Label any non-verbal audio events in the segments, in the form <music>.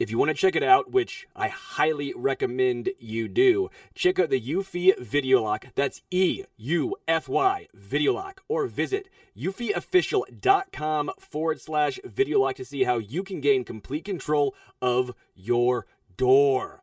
If you want to check it out, which I highly recommend you do, check out the Eufy Video Lock. That's E U F Y Video Lock. Or visit eufyofficial.com forward slash video lock to see how you can gain complete control of your door.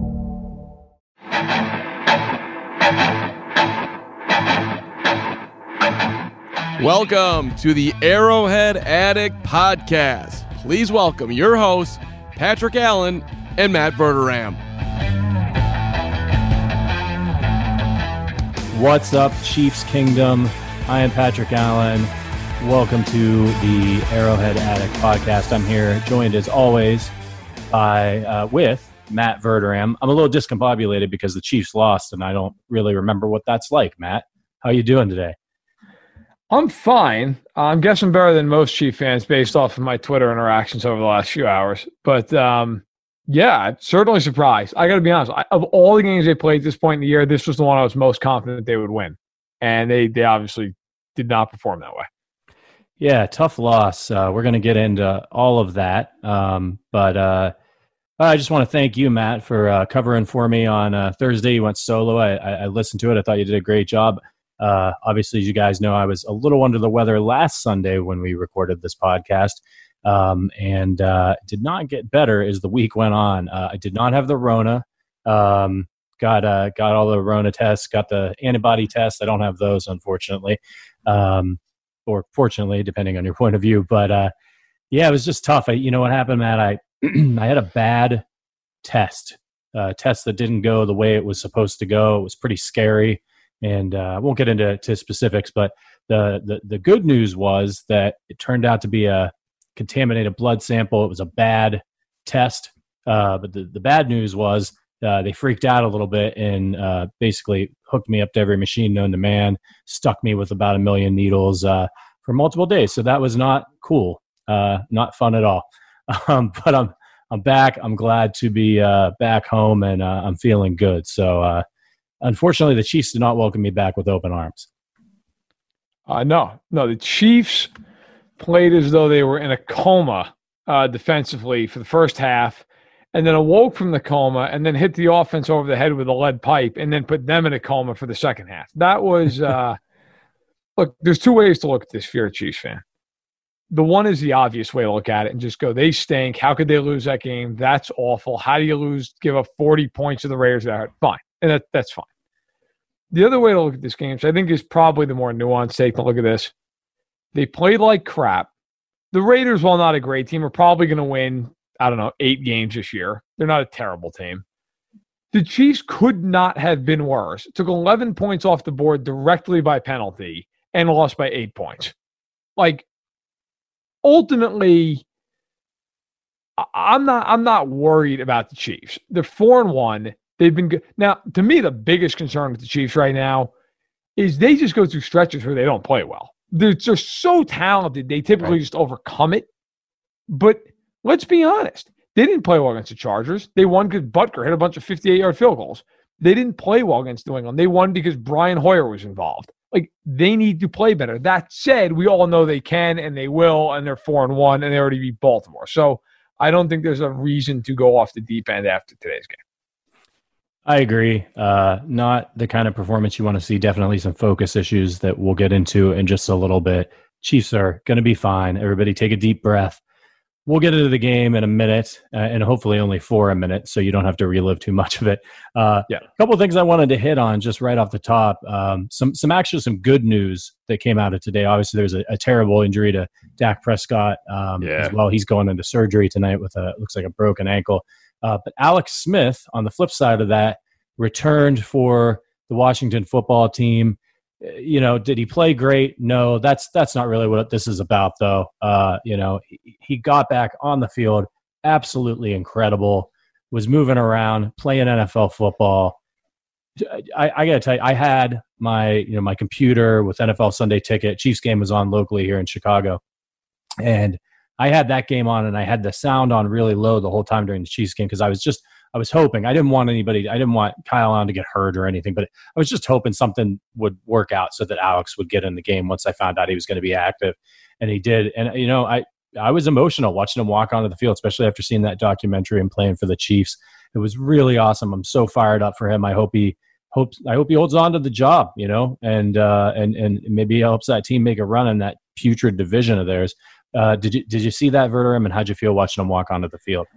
Welcome to the Arrowhead Addict Podcast. Please welcome your hosts, Patrick Allen and Matt Verderame. What's up, Chiefs Kingdom? I am Patrick Allen. Welcome to the Arrowhead Addict Podcast. I'm here, joined as always by uh, with Matt Verderame. I'm a little discombobulated because the Chiefs lost, and I don't really remember what that's like. Matt, how are you doing today? I'm fine. I'm guessing better than most Chief fans based off of my Twitter interactions over the last few hours. But um, yeah, certainly surprised. I got to be honest. I, of all the games they played at this point in the year, this was the one I was most confident they would win, and they they obviously did not perform that way. Yeah, tough loss. Uh, we're going to get into all of that, um, but uh, I just want to thank you, Matt, for uh, covering for me on uh, Thursday. You went solo. I, I, listened to it. I thought you did a great job. Uh, obviously, as you guys know, I was a little under the weather last Sunday when we recorded this podcast, um, and uh, did not get better as the week went on. Uh, I did not have the Rona. Um, got uh, got all the Rona tests. Got the antibody tests. I don't have those, unfortunately, um, or fortunately, depending on your point of view. But yeah, it was just tough. I, you know what happened, Matt? I <clears throat> I had a bad test, a test that didn't go the way it was supposed to go. It was pretty scary, and uh, I won't get into to specifics. But the, the the good news was that it turned out to be a contaminated blood sample. It was a bad test, uh, but the, the bad news was uh, they freaked out a little bit and uh, basically hooked me up to every machine known to man, stuck me with about a million needles uh, for multiple days. So that was not cool, uh, not fun at all. <laughs> Um, but I'm I'm back. I'm glad to be uh, back home, and uh, I'm feeling good. So, uh, unfortunately, the Chiefs did not welcome me back with open arms. Uh, no, no, the Chiefs played as though they were in a coma uh, defensively for the first half, and then awoke from the coma, and then hit the offense over the head with a lead pipe, and then put them in a coma for the second half. That was. <laughs> Uh, look, there's two ways to look at this if you're a Chiefs fan the one is the obvious way to look at it and just go, they stink. How could they lose that game? That's awful. How do you lose, give up 40 points to the Raiders? That Fine. And that, that's fine. The other way to look at this game, which I think is probably the more nuanced take to look at this, they played like crap. The Raiders, while not a great team, are probably going to win, I don't know, eight games this year. They're not a terrible team. The Chiefs could not have been worse. Took 11 points off the board directly by penalty and lost by eight points. Like, ultimately, I'm not I'm not worried about the Chiefs. They're four and one. They've been good. Now, to me, the biggest concern with the Chiefs right now is they just go through stretches where they don't play well. They're just so talented. They typically right. just overcome it. But let's be honest. They didn't play well against the Chargers. They won because Butker hit a bunch of 58 yard field goals. They didn't play well against New England. They won because Brian Hoyer was involved. Like they need to play better. That said, we all know they can and they will, and they're four and one, and they already beat Baltimore. So I don't think there's a reason to go off the deep end after today's game. I agree. Uh, not the kind of performance you want to see. Definitely some focus issues that we'll get into in just a little bit. Chiefs are going to be fine. Everybody take a deep breath. We'll get into the game in a minute, uh, and hopefully only for a minute, so you don't have to relive too much of it. Uh, yeah, a couple of things I wanted to hit on just right off the top. Um, some, some actually some good news that came out of today. Obviously, there's a, a terrible injury to Dak Prescott um, yeah. as well. He's going into surgery tonight with a looks like a broken ankle. Uh, but Alex Smith, on the flip side of that, returned for the Washington football team. You know, did he play great? No, that's that's not really what this is about, though. Uh, you know, he, got back on the field, absolutely incredible. Was moving around, playing NFL football. I, I got to tell you, I had my you know my computer with NFL Sunday Ticket. Chiefs game was on locally here in Chicago, and I had that game on and I had the sound on really low the whole time during the Chiefs game because I was just I was hoping I didn't want anybody I didn't want Kyle Allen to get hurt or anything, but I was just hoping something would work out so that Alex would get in the game once I found out he was going to be active, and he did. And you know I I was emotional watching him walk onto the field, especially after seeing that documentary and playing for the Chiefs. It was really awesome. I'm so fired up for him. I hope he hopes I hope he holds on to the job, you know, and uh, and and maybe helps that team make a run in that putrid division of theirs. Uh, did you did you see that Verderame and how'd you feel watching him walk onto the field?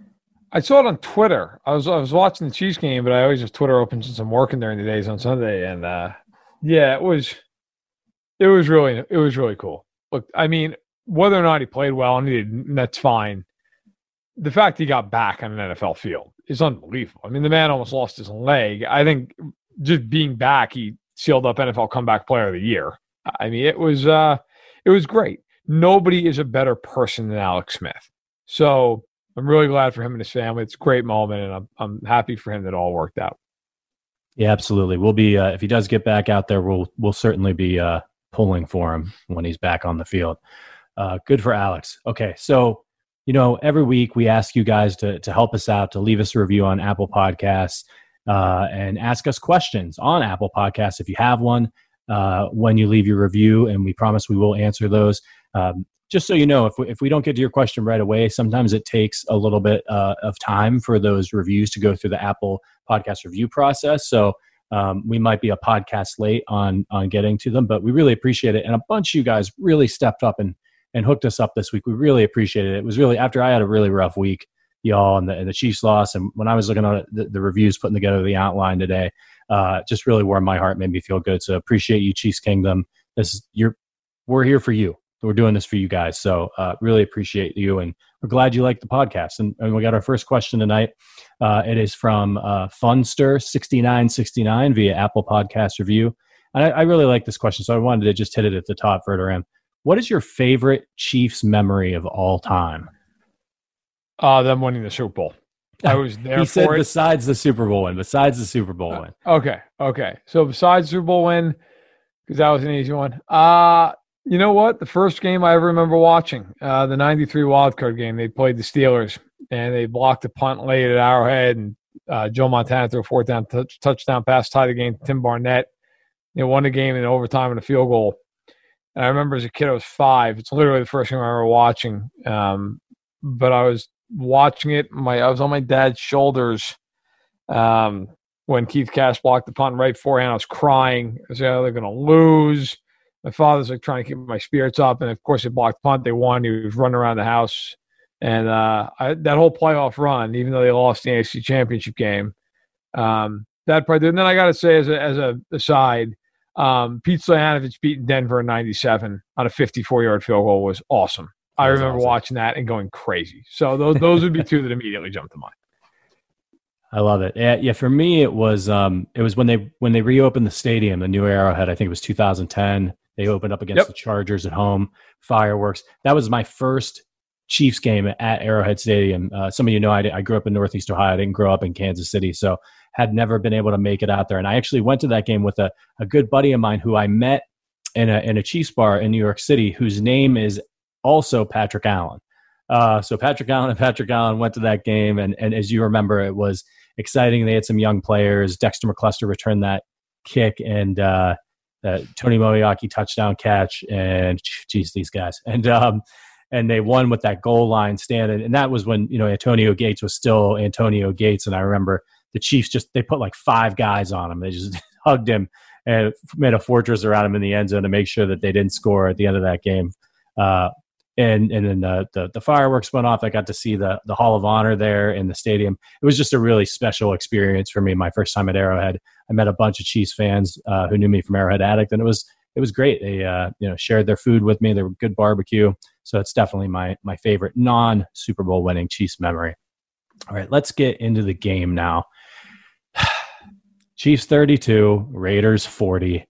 I saw it on Twitter. I was I was watching the Chiefs game, but I always have Twitter open since I'm working during the days on Sunday, and uh, yeah, it was it was really it was really cool. Look, I mean, whether or not he played well, and he did, that's fine. The fact he got back on an NFL field is unbelievable. I mean, the man almost lost his leg. I think just being back, he sealed up NFL Comeback Player of the Year. I mean, it was uh, it was great nobody is a better person than Alex Smith. So I'm really glad for him and his family. It's a great moment, and I'm I'm happy for him that all worked out. Yeah, absolutely. We'll be uh, if he does get back out there, we'll we'll certainly be uh, pulling for him when he's back on the field. Uh, good for Alex. Okay, so you know every week we ask you guys to to help us out to leave us a review on Apple Podcasts uh, and ask us questions on Apple Podcasts if you have one. Uh, when you leave your review, and we promise we will answer those. Um, just so you know, if we, if we don't get to your question right away, sometimes it takes a little bit uh, of time for those reviews to go through the Apple podcast review process. So um, we might be a podcast late on on getting to them, but we really appreciate it. And a bunch of you guys really stepped up and and hooked us up this week. We really appreciate it. It was really after I had a really rough week, y'all, and the, and the Chiefs loss, and when I was looking at the, the reviews, putting together the outline today, uh, just really warmed my heart, made me feel good. So appreciate you, Chiefs Kingdom. This you're we're here for you we're doing this for you guys. So uh, really appreciate you, and we're glad you like the podcast. And, and we got our first question tonight. Uh, it is from uh, Funster sixty nine sixty nine via Apple Podcast review. And I, I, really like this question, so I wanted to just hit it at the top for Verderame. What is your favorite Chiefs memory of all time? Uh, them winning the Super Bowl. I was <laughs> there. he said it. besides the Super Bowl win. Besides the Super Bowl uh, win. Okay. Okay. So besides the Super Bowl win, because that was an easy one. Uh you know what? The first game I ever remember watching, uh, the '93 wildcard game, they played the Steelers and they blocked a punt late at Arrowhead, and uh, Joe Montana threw a fourth down touch, touchdown pass, tied the game. Tim Barnett, they won the game in overtime and a field goal. And I remember as a kid, I was five. It's literally the first game I remember watching. Um, but I was watching it. My I was on my dad's shoulders um, when Keith Cash blocked the punt right beforehand. I was crying. I was like, oh, they're going to lose my father's like trying to keep my spirits up, and of course, they blocked punt. They won. He was running around the house, and uh, I, that whole playoff run, even though they lost the AFC Championship game, um, that part. And then I got to say, as a as a aside, um, Pete Stoyanovich beating Denver in '97 on a 54 yard field goal was awesome. I remember awesome. watching that and going crazy. So those those would be two that immediately jumped to mind. I love it. Yeah, yeah. For me, it was um, it was when they when they reopened the stadium, the new Arrowhead. I think it was 2010. They opened up against yep. the Chargers at home, fireworks. That was my first Chiefs game at Arrowhead Stadium. Uh, some of you know I, I, grew up in Northeast Ohio. I didn't grow up in Kansas City, so had never been able to make it out there. And I actually went to that game with a, a good buddy of mine who I met in a, in a Chiefs bar in New York City, whose name is also Patrick Allen. Uh, so Patrick Allen and Patrick Allen went to that game, and and as you remember, it was exciting. They had some young players. Dexter McCluster returned that kick, and uh, uh, Tony Moeaki touchdown catch, and <laughs> geez, these guys, and um, and they won with that goal line stand, and, and that was when you know Antonio Gates was still Antonio Gates, and I remember the Chiefs just they put like five guys on him. They just <laughs> hugged him and made a fortress around him in the end zone to make sure that they didn't score at the end of that game. Uh, and and then the, the, the fireworks went off. I got to see the the Hall of Honor there in the stadium. It was just a really special experience for me. My first time at Arrowhead. I met a bunch of Chiefs fans uh, who knew me from Arrowhead Addict, and it was it was great. They uh, you know shared their food with me. They were good barbecue. So it's definitely my my favorite non Super Bowl winning Chiefs memory. All right, let's get into the game now. <sighs> Chiefs 32, Raiders 40.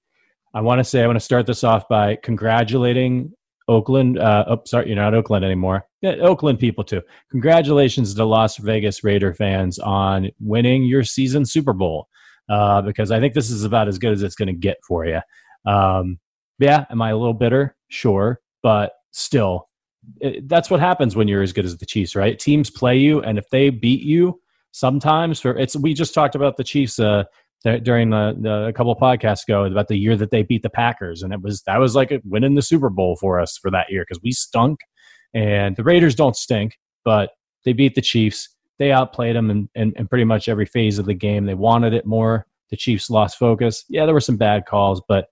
I want to say I want to start this off by congratulating Oakland. Uh, oh, sorry, you're not Oakland anymore. Yeah, Oakland people too. Congratulations to Las Vegas Raider fans on winning your season Super Bowl. Uh, because I think this is about as good as it's going to get for you. Um, yeah, am I a little bitter? Sure, but still, it, that's what happens when you're as good as the Chiefs, right? Teams play you, and if they beat you, sometimes for it's. We just talked about the Chiefs. Uh, during the, the a couple podcasts ago about the year that they beat the Packers, and it was that was like winning the Super Bowl for us for that year because we stunk, and the Raiders don't stink, but they beat the Chiefs. They outplayed them in, in, in pretty much every phase of the game. They wanted it more. The Chiefs lost focus. Yeah, there were some bad calls, but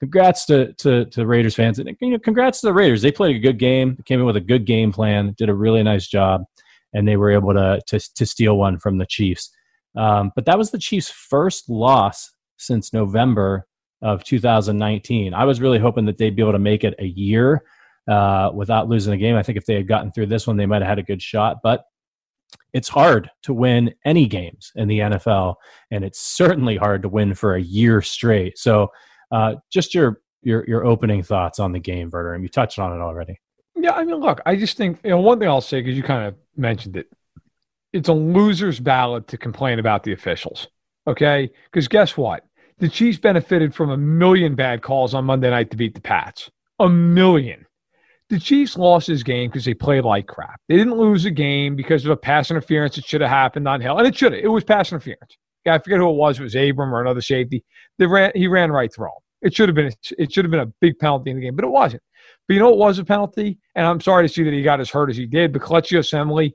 congrats to, to, to Raiders fans. And you know, congrats to the Raiders. They played a good game. Came in with a good game plan. Did a really nice job, and they were able to to, to steal one from the Chiefs. Um, but that was the Chiefs' first loss since November of 2019. I was really hoping that they'd be able to make it a year uh, without losing a game. I think if they had gotten through this one, they might have had a good shot. But it's hard to win any games in the NFL, and it's certainly hard to win for a year straight. So, uh, just your your your opening thoughts on the game, Verder, and you touched on it already. Yeah, I mean, look, I just think you know one thing I'll say because you kind of mentioned it it's a loser's ballad to complain about the officials. Okay, because guess what? The Chiefs benefited from a million bad calls on Monday night to beat the Pats. A million. The Chiefs lost this game because they played like crap. They didn't lose a game because of a pass interference that should have happened on Hill, and it should have. It was pass interference. I forget who it was. It was Abram or another safety. They ran. He ran right through him. It should have been. It should have been a big penalty in the game, but it wasn't. But you know what was a penalty? And I'm sorry to see that he got as hurt as he did. But Kelechi Osemele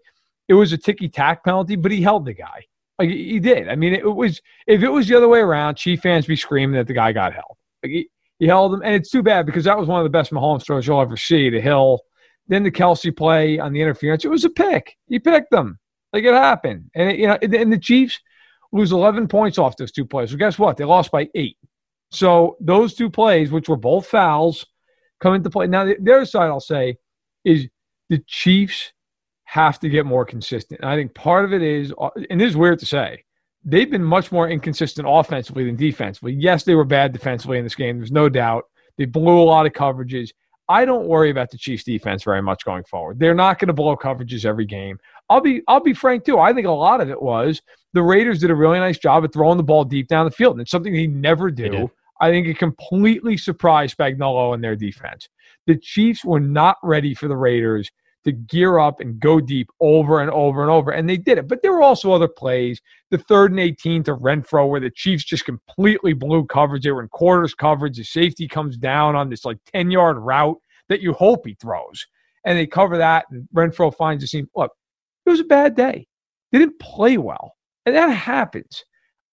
it was a ticky tack penalty, but he held the guy. Like he did. I mean, it was if it was the other way around, Chief fans be screaming that the guy got held. Like he, he held him, and it's too bad because that was one of the best Mahomes throws you'll ever see. The Hill, then the Kelce play on the interference. It was a pick. He picked them. Like it happened, and it, you know, and the Chiefs lose 11 points off those two plays. So guess what? They lost by eight. So those two plays, which were both fouls, come into play. Now the, the other side, I'll say, is the Chiefs have to get more consistent. And I think part of it is, and this is weird to say, they've been much more inconsistent offensively than defensively. Yes, they were bad defensively in this game. There's no doubt. They blew a lot of coverages. I don't worry about the Chiefs defense very much going forward. They're not going to blow coverages every game. I'll be I'll be frank too. I think a lot of it was the Raiders did a really nice job of throwing the ball deep down the field. And it's something they never do. I think it completely surprised Spagnuolo and their defense. The Chiefs were not ready for the Raiders to gear up and go deep over and over and over. And they did it. But there were also other plays. The third and 18 to Renfro, where the Chiefs just completely blew coverage. They were in quarters coverage. The safety comes down on this like 10 yard route that you hope he throws. And they cover that. And Renfro finds the seam. Look, it was a bad day. They didn't play well. And that happens.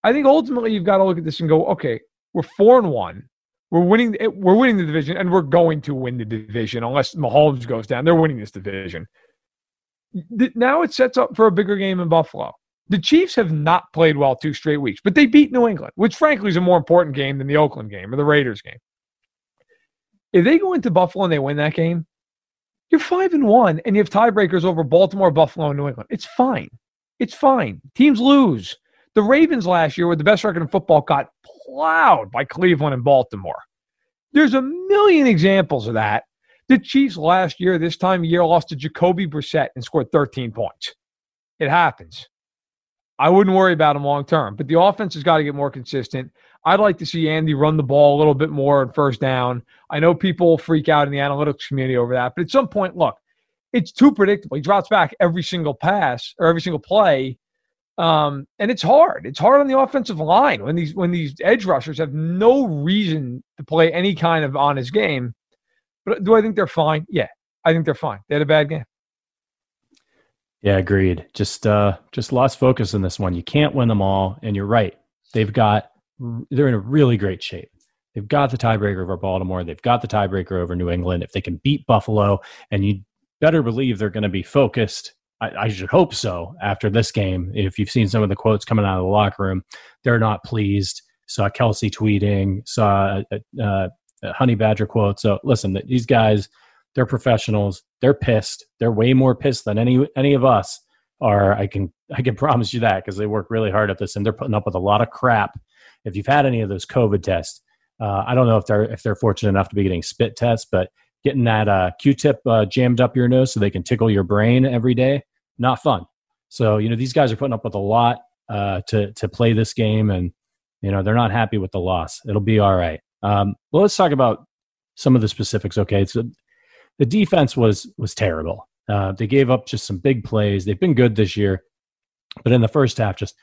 I think ultimately you've got to look at this and go, okay, we're four and one. We're winning. Eh, we're winning the division, and we're going to win the division unless Mahomes goes down. They're winning this division. Now it sets up for a bigger game in Buffalo. The Chiefs have not played well two straight weeks, but they beat New England, which frankly is a more important game than the Oakland game or the Raiders game. If they go into Buffalo and they win that game, you're five and one, and you have tiebreakers over Baltimore, Buffalo, and New England. It's fine. It's fine. Teams lose. The Ravens last year, with the best record in football, got plowed by Cleveland and Baltimore. There's a million examples of that. The Chiefs last year, this time of year, lost to Jacoby Brissett and scored 13 points. It happens. I wouldn't worry about him long term, but the offense has got to get more consistent. I'd like to see Andy run the ball a little bit more on first down. I know people freak out in the analytics community over that, but at some point, look, it's too predictable. He drops back every single pass or every single play. Um, and it's hard. It's hard on the offensive line when these when these edge rushers have no reason to play any kind of honest game. But do I think they're fine? Yeah, I think they're fine. They had a bad game. Yeah, agreed. Just uh just lost focus in this one. You can't win them all, and you're right. They've got they're in a really great shape. They've got the tiebreaker over Baltimore. They've got the tiebreaker over New England. If they can beat Buffalo, and you better believe they're going to be focused. I, should hope so after this game. If you've seen some of the quotes coming out of the locker room, they're not pleased. Saw Kelce tweeting, saw a, a, a Honey Badger quote. So listen, these guys, they're professionals. They're pissed. They're way more pissed than any any of us are. I can I can <laughs> promise you that because they work really hard at this and they're putting up with a lot of crap. If you've had any of those COVID tests, uh, I don't know if they're if they're fortunate enough to be getting spit tests, but getting that uh, Q-tip uh, jammed up your nose so they can tickle your brain every day, not fun. So you know these guys are putting up with a lot uh, to to play this game, and you know they're not happy with the loss. It'll be all right. Um, well, let's talk about some of the specifics. Okay, so the defense was was terrible. Uh, they gave up just some big plays. They've been good this year, but in the first half, just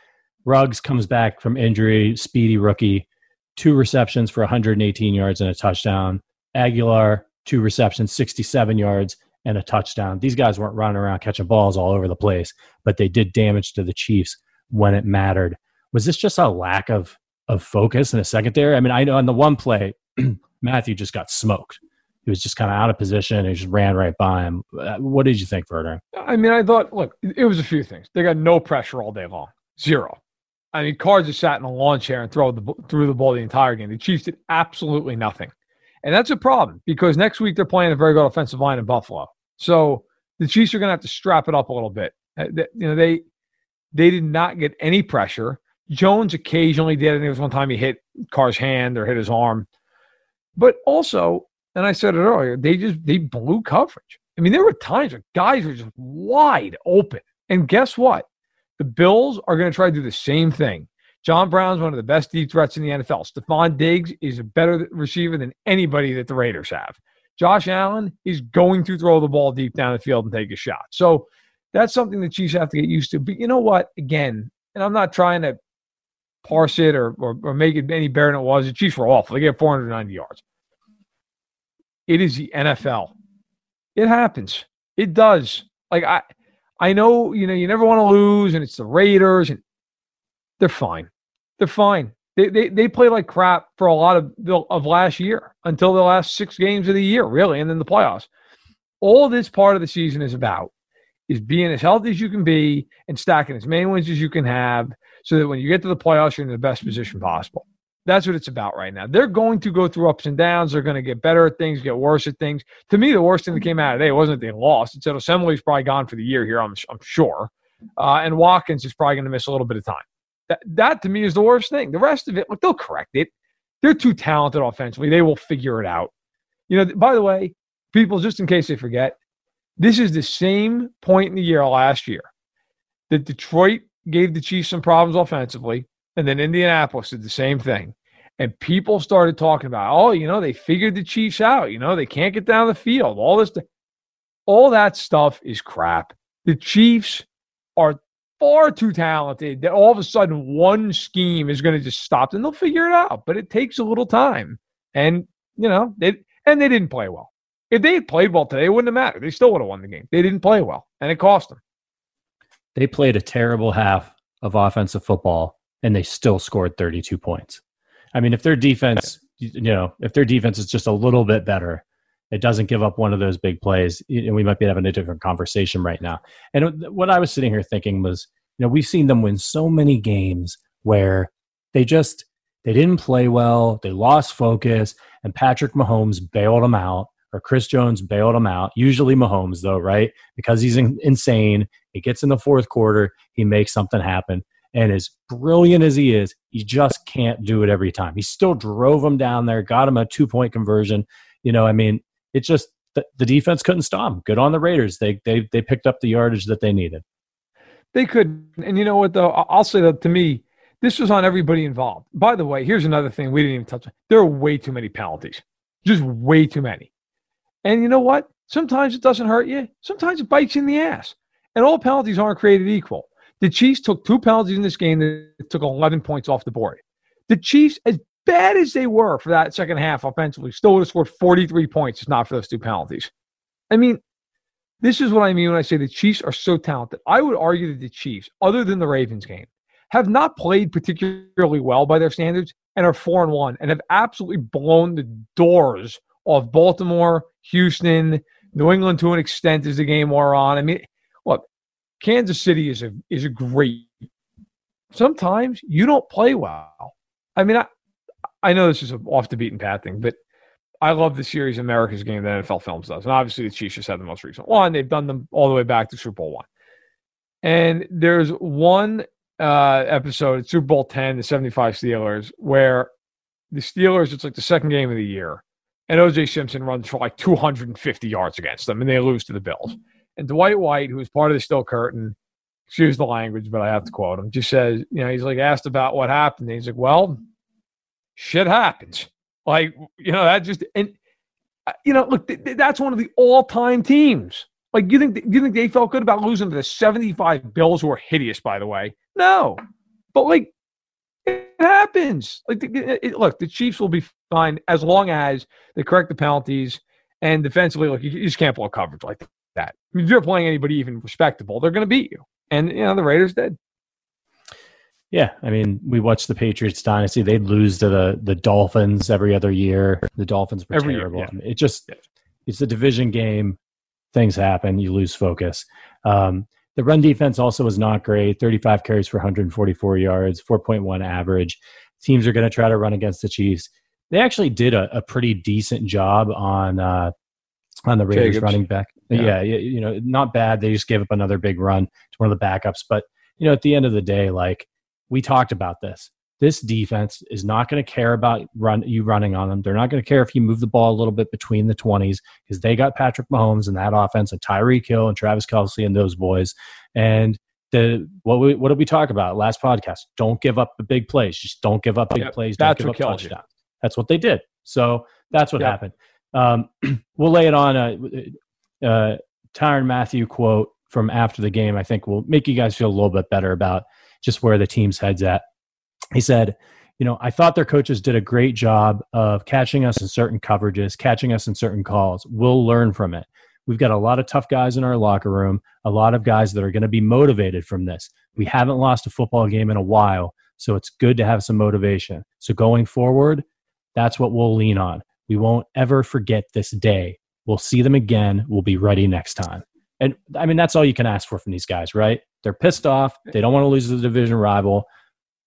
Ruggs comes back from injury, speedy rookie, two receptions for 118 yards and a touchdown. Agholor, two receptions, 67 yards, and a touchdown. These guys weren't running around catching balls all over the place, but they did damage to the Chiefs when it mattered. Was this just a lack of of focus in a secondary? I mean, I know on the one play, <clears throat> Mathieu just got smoked. He was just kind of out of position. He just ran right by him. Uh, what did you think, Verder? I mean, I thought, look, it was a few things. They got no pressure all day long, zero. I mean, Cards just sat in a lawn chair and throw the threw the ball the entire game. The Chiefs did absolutely nothing. And that's a problem because next week they're playing a very good offensive line in Buffalo. So the Chiefs are going to have to strap it up a little bit. Uh, you know, they they did not get any pressure. Jones occasionally did. I think it was one time he hit Carr's hand or hit his arm. But also, and I said it earlier, they just they blew coverage. I mean, there were times where guys were just wide open. And guess what? The Bills are going to try to do the same thing. John Brown's one of the best deep threats in the NFL. Stefon Diggs is a better receiver than anybody that the Raiders have. Josh Allen is going to throw the ball deep down the field and take a shot. So that's something the Chiefs have to get used to. But you know what? Again, and I'm not trying to parse it or, or, or make it any better than it was. The Chiefs were awful. They get 490 yards. It is the NFL. It happens. It does. Like I I know, you know, you never want to lose and it's the Raiders and they're fine. They're fine. They, they, they play like crap for a lot of the, of last year until the last six games of the year, really, and then the playoffs. All this part of the season is about is being as healthy as you can be and stacking as many wins as you can have so that when you get to the playoffs, you're in the best position possible. That's what it's about right now. They're going to go through ups and downs. They're going to get better at things, get worse at things. To me, the worst thing that came out of today wasn't that they lost. It's that Osemele's probably gone for the year here, I'm, I'm sure. Uh, and Watkins is probably going to miss a little bit of time. That, that to me is the worst thing. The rest of it, look, they'll correct it. They're too talented offensively. They will figure it out. You know, by the way, people, just in case they forget, this is the same point in the year last year that Detroit gave the Chiefs some problems offensively, and then Indianapolis did the same thing. And people started talking about, oh, you know, they figured the Chiefs out. You know, they can't get down the field. All this, all that stuff is crap. The Chiefs are far too talented that all of a sudden one scheme is going to just stop and they'll figure it out. But it takes a little time. And, you know, they and they didn't play well. If they had played well today, it wouldn't have mattered. They still would have won the game. They didn't play well, and it cost them. They played a terrible half of offensive football, and they still scored 32 points. I mean, if their defense, you know, if their defense is just a little bit better, it doesn't give up one of those big plays, and we might be having a different conversation right now. And uh, what I was sitting here thinking was, you know, we've seen them win so many games where they just they didn't play well, they lost focus, and Patrick Mahomes bailed them out, or Chris Jones bailed them out. Usually Mahomes, though, right? Because he's in, insane. He gets in the fourth quarter, he makes something happen. And as brilliant as he is, he just can't do it every time. He still drove him down there, got him a two point conversion. You know, I mean, it's just the, the defense couldn't stop him. Good on the Raiders. They they they picked up the yardage that they needed. They could, and you know what though? I'll say that to me, this was on everybody involved. By the way, here's another thing we didn't even touch on. There are way too many penalties, just way too many. And you know what? Sometimes it doesn't hurt you. Sometimes it bites you in the ass. And all penalties aren't created equal. The Chiefs took two penalties in this game that took 11 points off the board. The Chiefs, as bad as they were for that second half offensively, still would have scored 43 points if not for those two penalties. I mean, this is what I mean when I say the Chiefs are so talented. I would argue that the Chiefs, other than the Ravens game, have not played particularly well by their standards and are four and one and have absolutely blown the doors off Baltimore, Houston, New England to an extent as the game wore on. I mean, look, Kansas City is a is a great. Sometimes you don't play well. I mean, I I know this is an off the beaten path thing, but I love the series America's game that NFL Films does, and obviously the Chiefs just had the most recent one. They've done them all the way back to Super Bowl one, and there's one uh, episode, Super Bowl ten, the '75 Steelers, where the Steelers it's like the second game of the year, and OJ Simpson runs for like 250 yards against them, and they lose to the Bills. And Dwight White, who is part of the Steel Curtain, excuse the language, but I have to quote him, just says, you know, he's like asked about what happened. And he's like, well, shit happens. Like, you know, that just, and, uh, you know, look, th- th- that's one of the all time teams. Like, you think, th- you think they felt good about losing to the 75 Bills, who are hideous, by the way? No. But, like, it happens. Like, it, it, look, the Chiefs will be fine as long as they correct the penalties and defensively, look, you, you just can't blow coverage like that. I mean, if you're playing anybody even respectable, they're going to beat you. And, you know, the Raiders did. Yeah, I mean, we watched the Patriots dynasty. They'd lose to the the Dolphins every other year. The Dolphins were Every year, yeah. It just it's a division game. Things happen. You lose focus. Um, the run defense also was not great. 35 carries for 144 yards, 4.1 average. Teams are going to try to run against the Chiefs. They actually did a, a pretty decent job on uh, on the Raiders Jacobs. running back. Yeah. Yeah. yeah, you know, not bad. They just gave up another big run to one of the backups. But you know, at the end of the day, like we talked about this. This defense is not going to care about run you running on them. They're not going to care if you move the ball a little bit between the twenties because they got Patrick Mahomes and that offense and Tyreek Hill and Travis Kelce and those boys. And the what we, what did we talk about last podcast? Don't give up the big plays. Just don't give up big Yep, plays. Don't that's give what up touchdowns. That's what they did. So that's what Yep. happened. Um, <clears throat> we'll lay it on a uh, Tyrann Mathieu quote from after the game. I think will make you guys feel a little bit better about just where the team's heads at. He said, "You know, I thought their coaches did a great job of catching us in certain coverages, catching us in certain calls. We'll learn from it. We've got a lot of tough guys in our locker room, a lot of guys that are going to be motivated from this. We haven't lost a football game in a while, so it's good to have some motivation. So going forward, that's what we'll lean on. We won't ever forget this day. We'll see them again. We'll be ready next time. And I mean, that's all you can ask for from these guys, right? They're pissed off. They don't want to lose to the division rival.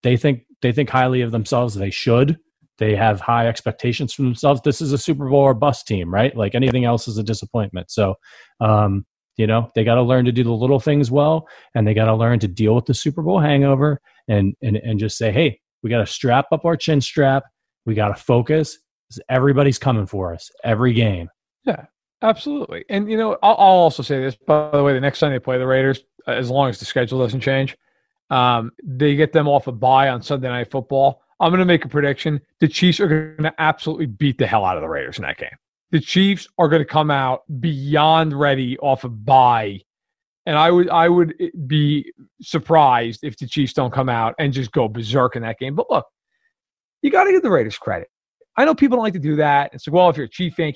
They think they think highly of themselves. They should. They have high expectations from themselves. This is a Super Bowl or bust team, right? Like anything else is a disappointment. So, um, you know, they got to learn to do the little things well, and they got to learn to deal with the Super Bowl hangover, and and and just say, hey, we got to strap up our chin strap. We got to focus. Everybody's coming for us every game. Absolutely. And, you know, I'll, I'll also say this, by the way, the next time they play the Raiders, uh, as long as the schedule doesn't change, um, they get them off a bye on Sunday Night Football. I'm going to make a prediction. The Chiefs are going to absolutely beat the hell out of the Raiders in that game. The Chiefs are going to come out beyond ready off a bye. And I would I would eh, be surprised if the Chiefs don't come out and just go berserk in that game. But look, you got to give the Raiders credit. I know people don't like to do that. It's like, well, if you're a Chief fan,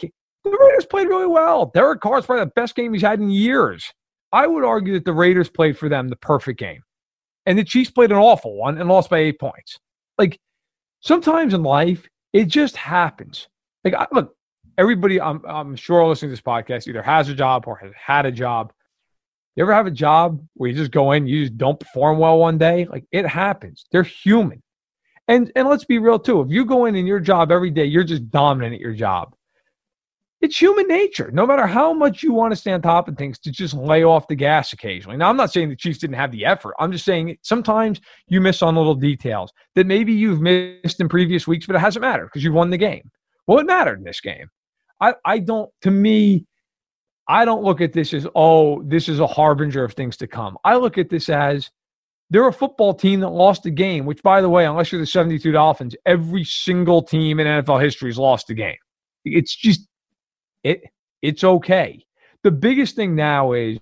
the Raiders played really well. Derek Carr's probably the best game he's had in years. I would argue that the Raiders played for them the perfect game. And the Chiefs played an awful one and lost by eight points. Like sometimes in life, it just happens. Like, I, look, everybody, I'm, I'm sure listening to this podcast either has a job or has had a job. You ever have a job where you just go in, you just don't perform well one day? Like it happens. They're human. And and let's be real too. If you go in in your job every day, you're just dominant at your job. It's human nature. No matter how much you want to stay on top of things, to just lay off the gas occasionally. Now, I'm not saying the Chiefs didn't have the effort. I'm just saying sometimes you miss on little details that maybe you've missed in previous weeks, but it hasn't mattered because you won the game. Well, it mattered in this game. I, I don't, to me, I don't look at this as, oh, this is a harbinger of things to come. I look at this as they're a football team that lost a game, which, by the way, unless you're the 72 Dolphins, every single team in NFL history has lost a game. It's just, it it's okay. the biggest thing now is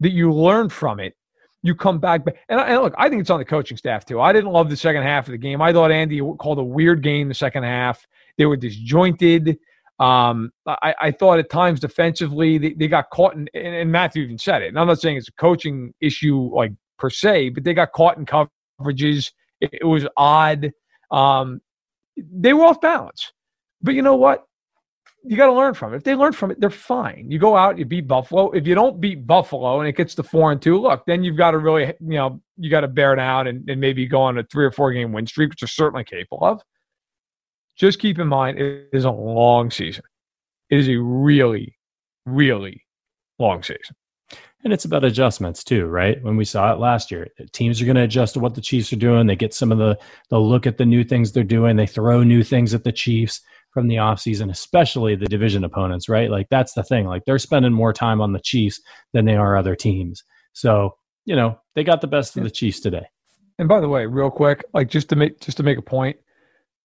that you learn from it. You come back, and, and look, I think it's on the coaching staff too. I didn't love the second half of the game. I thought Andy called a weird game the second half. They were disjointed. Um, I, I, thought at times defensively they, they got caught in, and, and Mathieu even said it. And I'm not saying it's a coaching issue like per se, but they got caught in coverages. It, it was odd. Um, they were off balance. But you know what? You got to learn from it. If they learn from it, they're fine. You go out, you beat Buffalo. If you don't beat Buffalo and it gets to four and two, look, then you've got to really, you know, you got to bear down and, and maybe go on a three or four game win streak, which you're certainly capable of. Just keep in mind, it is a long season. It is a really, really long season. And it's about adjustments too, right? When we saw it last year, teams are going to adjust to what the Chiefs are doing. They get some of the, they'll look at the new things they're doing. They throw new things at the Chiefs from the offseason, especially the division opponents, right? Like that's the thing. Like they're spending more time on the Chiefs than they are other teams. So, you know, they got the best of the Chiefs today. And by the way, real quick, like just to make just to make a point,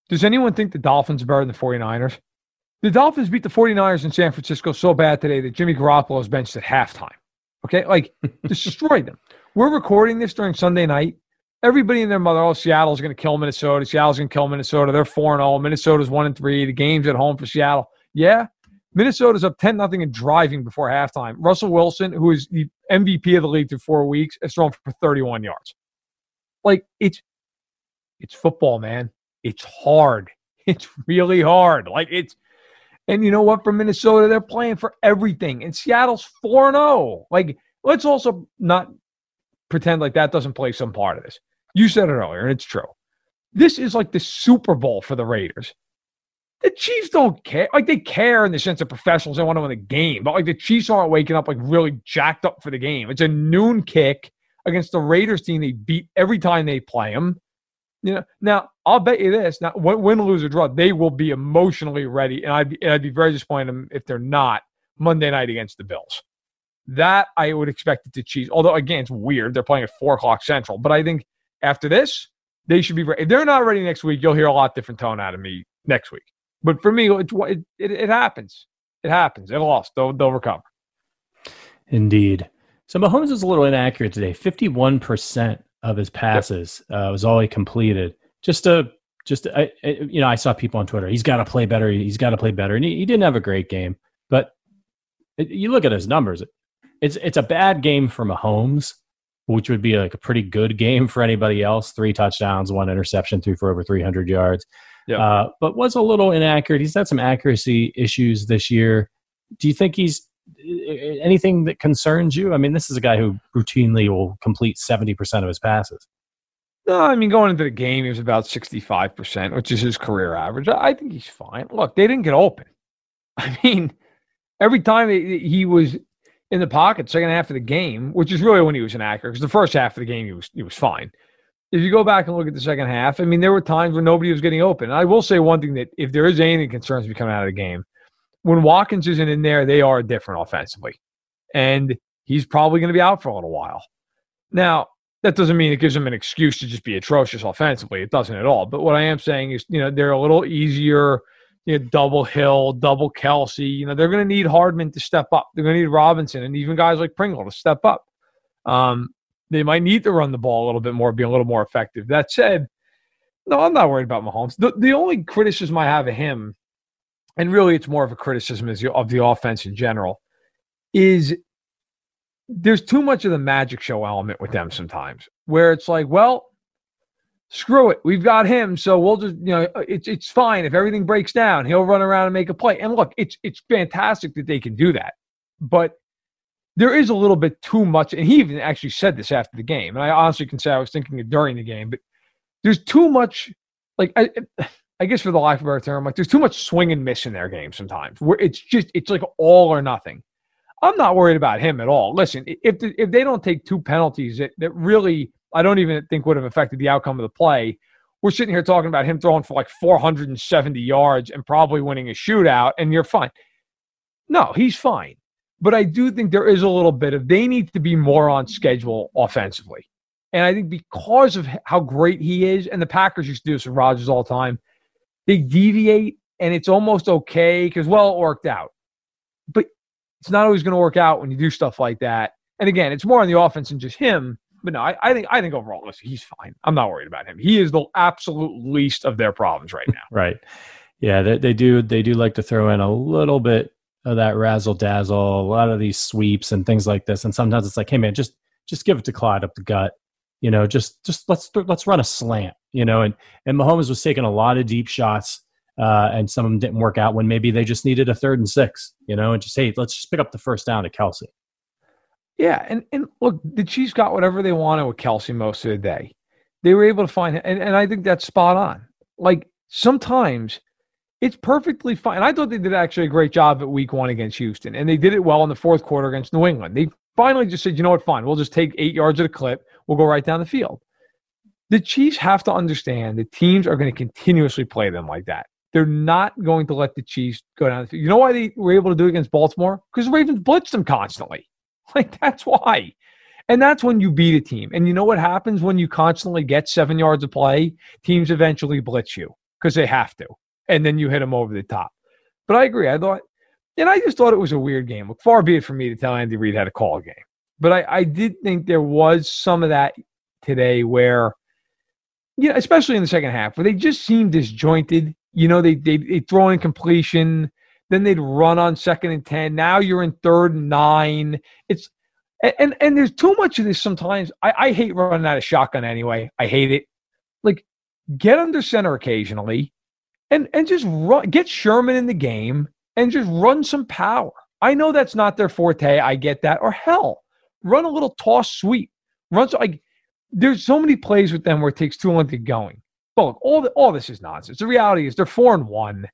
does anyone think the Dolphins are better than the 49ers? The Dolphins beat the 49ers in San Francisco so bad today that Jimmy Garoppolo was benched at halftime. Okay, like <laughs> destroyed them. We're recording this during Sunday night. Everybody and their mother, oh, Seattle's going to kill Minnesota. Seattle's going to kill Minnesota. They're 4 0. Minnesota's 1 and 3. The game's at home for Seattle. Yeah, Minnesota's up 10 nothing and driving before halftime. Russell Wilson, who is the MVP of the league through four weeks, has thrown for 31 yards. Like, it's it's football, man. It's hard. <laughs> It's really hard. Like, it's and you know what? For Minnesota, they're playing for everything. And Seattle's 4 0. Like, let's also not pretend like that doesn't play some part of this. You said it earlier, and it's true. This is like the Super Bowl for the Raiders. The Chiefs don't care. Like, they care in the sense of professionals. They want to win the game. But, like, the Chiefs aren't waking up, like, really jacked up for the game. It's a noon kick against the Raiders team they beat every time they play them. You know, now I'll bet you this: now, win, lose, or draw, they will be emotionally ready, and I'd be, and I'd be very disappointed if they're not Monday night against the Bills. That I would expect it to cheese. Although again, it's weird; they're playing at four o'clock Central. But I think after this, they should be ready. If they're not ready next week, you'll hear a lot different tone out of me next week. But for me, it, it, it happens. It happens. They lost. They'll, they'll recover. Indeed. So Mahomes was a little inaccurate today. Fifty-one percent of his passes uh, was all he completed. Just a just I, you know, I saw people on Twitter. He's got to play better. He's got to play better, and he, he, didn't have a great game. But it, you look at his numbers. It's it's a bad game for Mahomes, which would be like a pretty good game for anybody else. Three touchdowns, one interception, threw for over three hundred yards. Yeah. Uh, but was a little inaccurate. He's had some accuracy issues this year. Do you think he's anything that concerns you? I mean, this is a guy who routinely will complete 70% of his passes. No, I mean, going into the game, he was about 65%, which is his career average. I think he's fine. Look, they didn't get open. <laughs> I mean, every time he was in the pocket, second half of the game, which is really when he was inaccurate, because the first half of the game, he was, he was fine. If you go back and look at the second half, I mean, there were times where nobody was getting open. I will say one thing that if there is anything concerns me coming out of the game, when Watkins isn't in there, they are different offensively. And he's probably going to be out for a little while. Now, that doesn't mean it gives them an excuse to just be atrocious offensively. It doesn't at all. But what I am saying is, you know, they're a little easier, you know, double Hill, double Kelce. You know, they're going to need Hardman to step up. They're going to need Robinson and even guys like Pringle to step up. Um, they might need to run the ball a little bit more, be a little more effective. That said, no, I'm not worried about Mahomes. The, the only criticism I have of him and really it's more of a criticism of the offense in general, is there's too much of the magic show element with them sometimes, where it's like, well, screw it, we've got him, so we'll just, you know, it's it's fine if everything breaks down, he'll run around and make a play. And look, it's it's fantastic that they can do that, but there is a little bit too much, and he even actually said this after the game, and I honestly can say I was thinking it during the game, but there's too much, like. I, I guess for the life of our term, like there's too much swing and miss in their game sometimes. Where it's just it's like all or nothing. I'm not worried about him at all. Listen, if the, if they don't take two penalties that, that really I don't even think would have affected the outcome of the play, we're sitting here talking about him throwing for like 470 yards and probably winning a shootout, and you're fine. No, he's fine. But I do think there is a little bit of they need to be more on schedule offensively. And I think because of how great he is, and the Packers used to do this with Rodgers all the time, they deviate and it's almost okay because, well, it worked out. But It's not always going to work out when you do stuff like that. And again, it's more on the offense than just him. But no, I, I think I think overall, listen, he's fine. I'm not worried about him. He is the absolute least of their problems right now. <laughs> right. Yeah, they, they do they do like to throw in a little bit of that razzle dazzle, a lot of these sweeps and things like this. And sometimes it's like, hey man, just just give it to Clyde up the gut. You know, just just let's let's run a slant. You know, and and Mahomes was taking a lot of deep shots, uh, and some of them didn't work out when maybe they just needed a third and six. You know, and just hey, let's just pick up the first down to Kelce. Yeah, and and look, the Chiefs got whatever they wanted with Kelce most of the day. They were able to find, and and I think that's spot on. Like sometimes it's perfectly fine. And I thought they did actually a great job at week one against Houston, and they did it well in the fourth quarter against New England. They finally just said, you know what, fine, we'll just take eight yards at a clip, we'll go right down the field. The Chiefs have to understand that teams are going to continuously play them like that. They're not going to let the Chiefs go down the field. You know why they were able to do it against Baltimore? Because the Ravens blitzed them constantly. <laughs> Like that's why. And that's when you beat a team. And you know what happens when you constantly get seven yards of play? Teams eventually blitz you because they have to and then you hit them over the top. But I agree. I thought, and I just thought it was a weird game. Far be it from me to tell Andy Reid how to call a game. But I, I did think there was some of that today where, you know, especially in the second half, where they just seemed disjointed. You know, they they they throw in completion, then they'd run on second and ten. Now you're in third and nine. It's and and there's too much of this sometimes. I, I hate running out of shotgun anyway. I hate it. Like get under center occasionally and and just run, get Sherman in the game and just run some power. I know that's not their forte. I get that. Or hell, run a little toss sweep. Run so like there's so many plays with them where it takes too long to get going. But look, all the, all this is nonsense. The reality is they're four and one,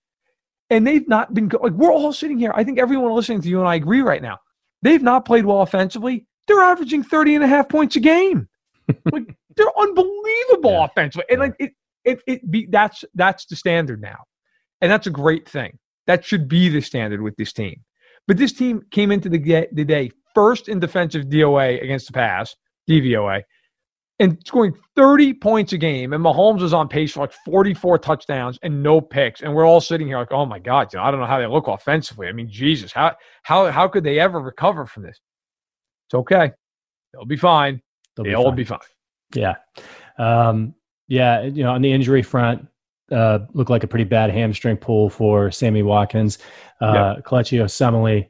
and they've not been like we're all sitting here. I think everyone listening to you and I agree right now. They've not played well offensively. They're averaging 30 and a half points a game. <laughs> like they're unbelievable yeah. offensively. And like it, it it be that's that's the standard now, and that's a great thing. That should be the standard with this team. But this team came into the, the day first in defensive DOA against the pass, DVOA, and scoring 30 points a game. And Mahomes was on pace for like 44 touchdowns and no picks. And we're all sitting here like, oh my God, you know, I don't know how they look offensively. I mean, Jesus, how how how could they ever recover from this? It's okay. They'll be fine. They'll, They'll be, fine. be fine. Yeah. Um, yeah, you know, on the injury front, uh, looked like a pretty bad hamstring pull for Sammy Watkins. Uh. Kelechi Osemele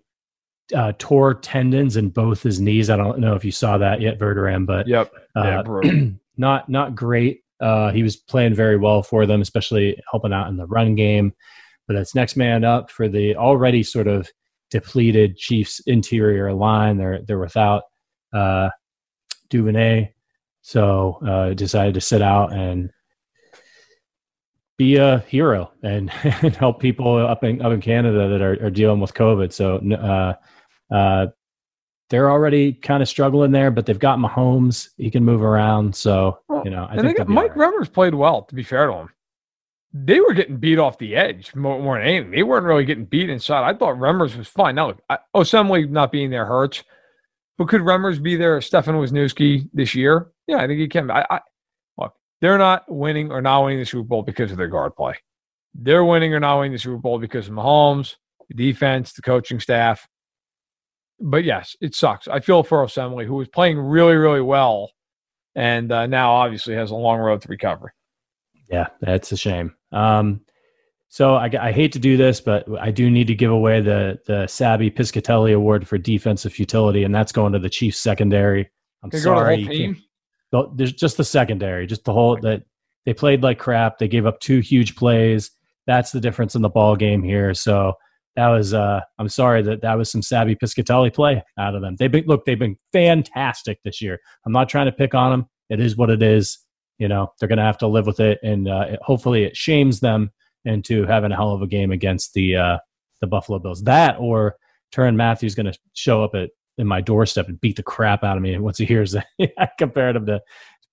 uh, tore tendons in both his knees. I don't know if you saw that yet, Verderame, but yep, uh, yeah, <clears throat> not not great. Uh, he was playing very well for them, especially helping out in the run game. But it's next man up for the already sort of depleted Chiefs interior line. They're they're without uh, Duvernay, so uh, decided to sit out and be a hero and, <laughs> and help people up in up in Canada that are, are dealing with COVID. So uh, uh, they're already kind of struggling there, but they've got Mahomes. He can move around. So well, you know, I think got, Mike right. Remmers played well. To be fair to him, they were getting beat off the edge more, more than anything. They weren't really getting beat inside. I thought Remmers was fine. Now, look, Osemele not being there hurts, but could Remmers be there? Stefen Wisniewski this year? Yeah, I think he can. I, I look, they're not winning or not winning the Super Bowl because of their guard play. They're winning or not winning the Super Bowl because of Mahomes, the defense, the coaching staff. But yes, it sucks. I feel for Osemele, who was playing really, really well, and uh, now obviously has a long road to recovery. Yeah, that's a shame. Um, so I, I, hate to do this, but I do need to give away the the Sabby Piscitelli Award for defensive futility, and that's going to the Chiefs secondary. I'm sorry, there's just the secondary, just the whole that they played like crap. They gave up two huge plays. That's the difference in the ball game here. So that was uh I'm sorry that that was some Sabby Piscitelli play out of them. They've been look, they've been fantastic this year. I'm not trying to pick on them. It is what it is. You know, they're going to have to live with it and uh, it, hopefully it shames them into having a hell of a game against the uh the Buffalo Bills. That or Tyrann Mathieu's going to show up at in my doorstep and beat the crap out of me once he hears that <laughs> comparative to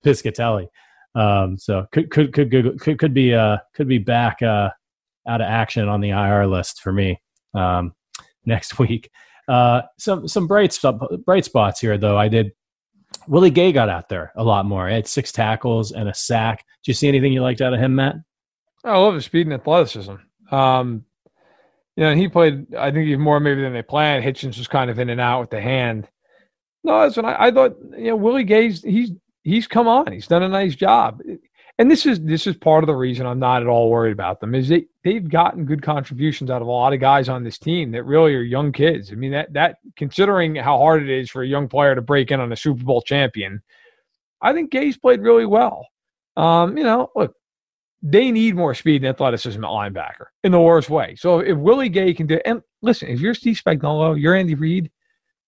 Piscitelli. Um, so could could could could could be uh could be back uh out of action on the IR list for me um, <laughs> next week. Uh, some some bright bright spots here though. I did. Willie Gay got out there a lot more. He had six tackles and a sack. Do you see anything you liked out of him, Matt? I love his speed and athleticism. Um, You know, and he played. I think even more maybe than they planned. Hitchens was kind of in and out with the hand. No, that's when I, I thought. You know, Willie Gay's he's he's come on. He's done a nice job. And this is this is part of the reason I'm not at all worried about them is they they've gotten good contributions out of a lot of guys on this team that really are young kids. I mean that that considering how hard it is for a young player to break in on a Super Bowl champion, I think Gay's played really well. Um, you know, look, they need more speed and athleticism at linebacker in the worst way. So if Willie Gay can do, and listen, if you're Steve Spagnuolo, you're Andy Reid,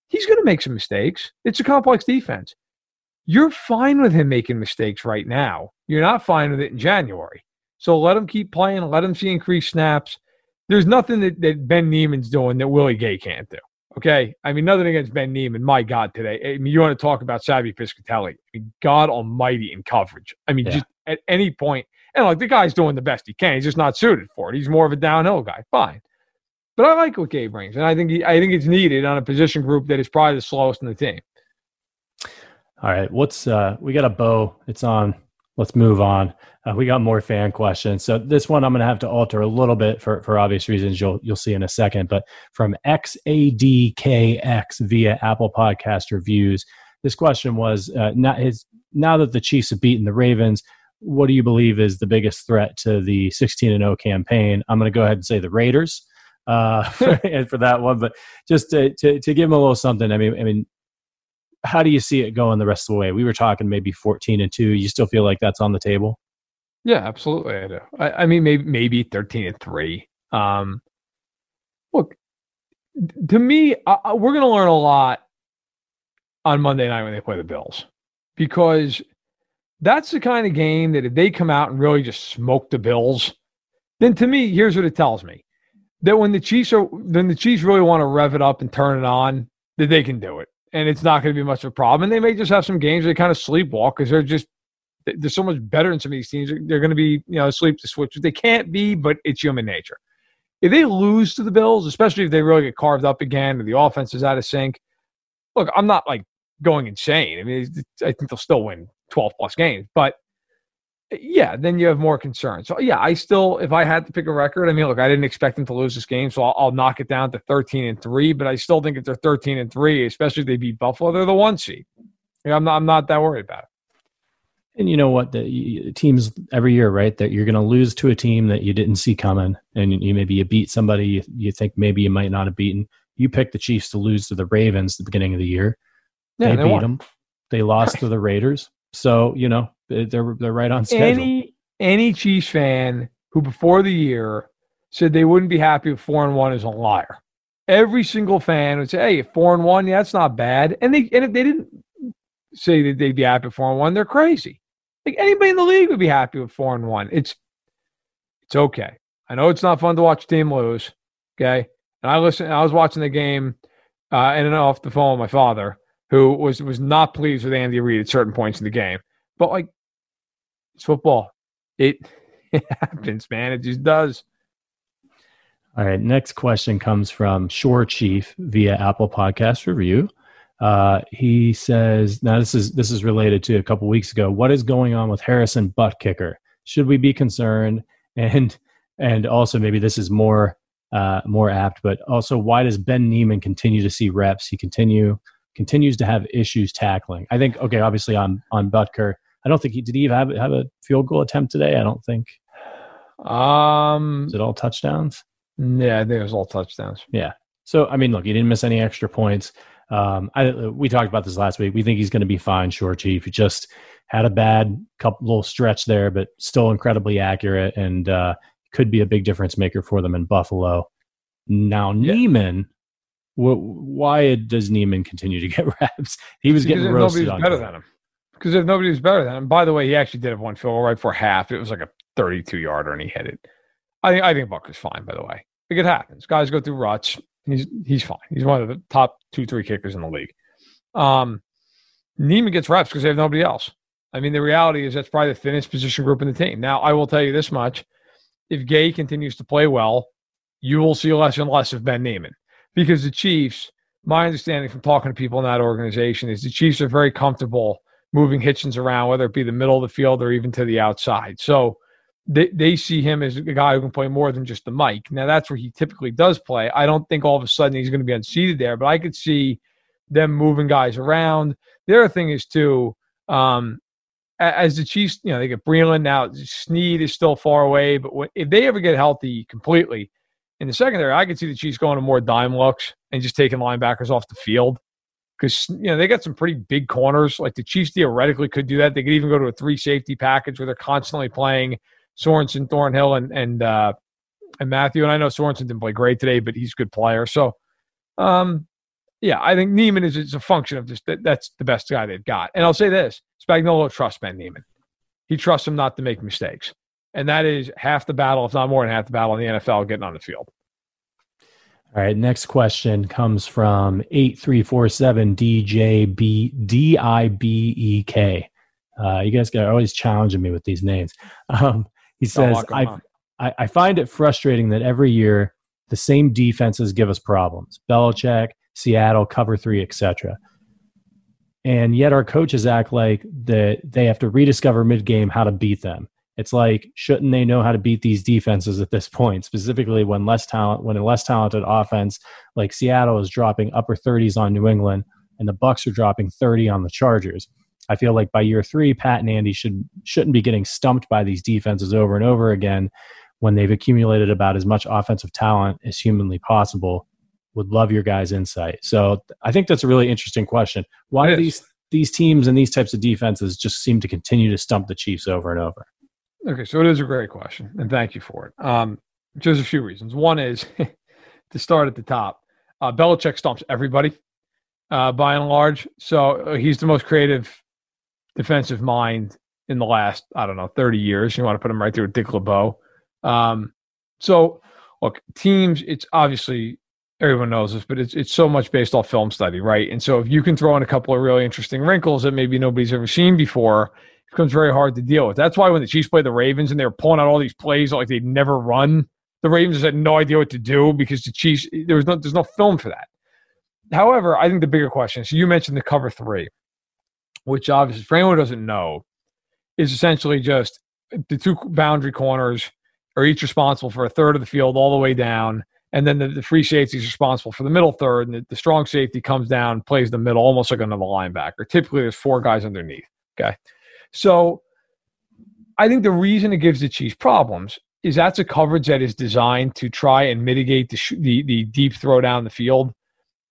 he's going to make some mistakes. It's a complex defense. You're fine with him making mistakes right now. You're not fine with it in January. So let him keep playing. Let him see increased snaps. There's nothing that, that Ben Niemann's doing that Willie Gay can't do. Okay. I mean, nothing against Ben Niemann. My God, today. I mean, you want to talk about Sabby Piscitelli. I mean, God almighty in coverage. I mean, yeah. just at any point, and like the guy's doing the best he can. He's just not suited for it. He's more of a downhill guy. Fine. But I like what Gay brings, and I think he, I think it's needed on a position group that is probably the slowest in the team. All right, what's uh we got a bow. It's on. Let's move on. Uh, we got more fan questions. So this one I'm going to have to alter a little bit for for obvious reasons. You'll you'll see in a second. But from XADKX via Apple Podcast reviews, this question was uh, not his. Now that the Chiefs have beaten the Ravens, what do you believe is the biggest threat to the 16 and 0 campaign? I'm going to go ahead and say the Raiders uh, <laughs> and for that one. But just to, to, to give them a little something, I mean, I mean, how do you see it going the rest of the way? We were talking maybe 14 and 2. You still feel like that's on the table? Yeah, absolutely. I do. I, I mean, maybe maybe 13 and 3. Um, look, to me, we're going to learn a lot on Monday night when they play the Bills because that's the kind of game that if they come out and really just smoke the Bills, then to me, here's what it tells me that when the Chiefs are then the Chiefs really want to rev it up and turn it on, that they can do it and it's not going to be much of a problem. And they may just have some games they kind of sleepwalk because they're just they're so much better than some of these teams. They're going to be you know asleep to switch. They can't be, but it's human nature. If they lose to the Bills, especially if they really get carved up again or the offense is out of sync, look, I'm not like going insane. I mean, I think they'll still win 12 plus games, but Uh, yeah, then you have more concern. So yeah, I still, if I had to pick a record, I mean, look, I didn't expect them to lose this game, so I'll, I'll knock it down to thirteen and three. But I still think if they're thirteen and three, especially if they beat Buffalo, they're the one seed. You know, I'm not, I'm not that worried about it. And you know what? The teams every year, right? That you're going to lose to a team that you didn't see coming, and you maybe you beat somebody you, you think maybe you might not have beaten. You picked the Chiefs to lose to the Ravens at the beginning of the year. Yeah, they, they beat won. them. They lost <laughs> to the Raiders. So you know they're they're right on schedule. Any any Chiefs fan who before the year said they wouldn't be happy with four and one is a liar. Every single fan would say, "Hey, four and one, yeah, that's not bad." And they and if they didn't say that they'd be happy with four and one, they're crazy. Like anybody in the league would be happy with four and one. It's it's okay. I know it's not fun to watch a team lose. Okay, and I listen. I was watching the game uh, and off the phone with my father, who was was not pleased with Andy Reid at certain points in the game. But like it's football. It, <laughs> it happens, man. It just does. All right. Next question comes from Shore Chief via Apple Podcast Review. Uh, he says, "Now this is this is related to a couple weeks ago. What is going on with Harrison Butker? Should we be concerned? And and also maybe this is more uh, more apt, but also why does Ben Niemann continue to see reps? He continue continues to have issues tackling. I think okay, obviously on on Butker, I don't think he did. He have have a field goal attempt today? I don't think. Um, is it all touchdowns? Yeah, I think it was all touchdowns. Yeah. So I mean, look, he didn't miss any extra points. Um, I, we talked about this last week. We think he's going to be fine, Short Chief. He just had a bad couple little stretch there, but still incredibly accurate and uh, could be a big difference maker for them in Buffalo. Now yeah. Niemann, wh- why does Niemann continue to <laughs> get reps? He was because getting roasted. Nobody's better than him because if nobody was better than him, by the way, he actually did have one field goal right for half. It was like a 32 yarder and he hit it. I think I think Buck is fine, by the way. Like it happens. Guys go through ruts. He's he's fine. He's one of the top two, three kickers in the league. Um Niemann gets reps because they have nobody else. I mean, the reality is that's probably the thinnest position group in the team. Now, I will tell you this much. If Gay continues to play well, you will see less and less of Ben Niemann. Because the Chiefs, my understanding from talking to people in that organization is the Chiefs are very comfortable moving Hitchens around, whether it be the middle of the field or even to the outside. So they, they see him as a guy who can play more than just the mic. Now that's where he typically does play. I don't think all of a sudden he's going to be unseated there, but I could see them moving guys around. The other thing is too, um, as the Chiefs, you know, they get Breeland now. Sneed is still far away, but when, if they ever get healthy completely in the secondary, I could see the Chiefs going to more dime looks and just taking linebackers off the field because you know they got some pretty big corners. Like the Chiefs theoretically could do that. They could even go to a three safety package where they're constantly playing Sorensen, Thornhill, and and uh, and Mathieu. And I know Sorensen didn't play great today, but he's a good player. So, um, yeah, I think Niemann is, is a function of just that, that's the best guy they've got. And I'll say this: Spagnuolo trusts Ben Niemann. He trusts him not to make mistakes, and that is half the battle, if not more than half the battle in the NFL getting on the field. All right, next question comes from 8347 DJB DIBEK. Uh, you guys are always challenging me with these names. <laughs> Um, he says, I, I, I find it frustrating that every year the same defenses give us problems. Belichick, Seattle, cover three, etc. And yet our coaches act like that they have to rediscover mid-game how to beat them. It's like, shouldn't they know how to beat these defenses at this point? Specifically, when less talent, when a less talented offense like Seattle is dropping upper 30s on New England, and the Bucks are dropping 30 on the Chargers. I feel like by year three, Pat and Andy should shouldn't be getting stumped by these defenses over and over again when they've accumulated about as much offensive talent as humanly possible. Would love your guys' insight. So I think that's a really interesting question. Why do these these teams and these types of defenses just seem to continue to stump the Chiefs over and over? Okay, so it is a great question, and thank you for it. Um, just a few reasons. One is <laughs> to start at the top. Uh, Belichick stomps everybody, uh, by and large. So uh, he's the most creative defensive mind in the last, I don't know, 30 years. You want to put him right there with Dick LeBeau. Um, so, look, teams, it's obviously everyone knows this, but it's it's so much based off film study, right? And so if you can throw in a couple of really interesting wrinkles that maybe nobody's ever seen before, becomes very hard to deal with. That's why when the Chiefs played the Ravens and they were pulling out all these plays like they'd never run, the Ravens had no idea what to do because the Chiefs there was no there's no film for that. However, I think the bigger question. So you mentioned the cover three, which obviously for anyone who doesn't know, is essentially just the two boundary corners are each responsible for a third of the field all the way down. And then the, the free safety is responsible for the middle third, and the, the strong safety comes down, plays the middle, almost like another linebacker. Typically, there's four guys underneath. Okay. So I think the reason it gives the Chiefs problems is that's a coverage that is designed to try and mitigate the, sh- the, the deep throw down the field.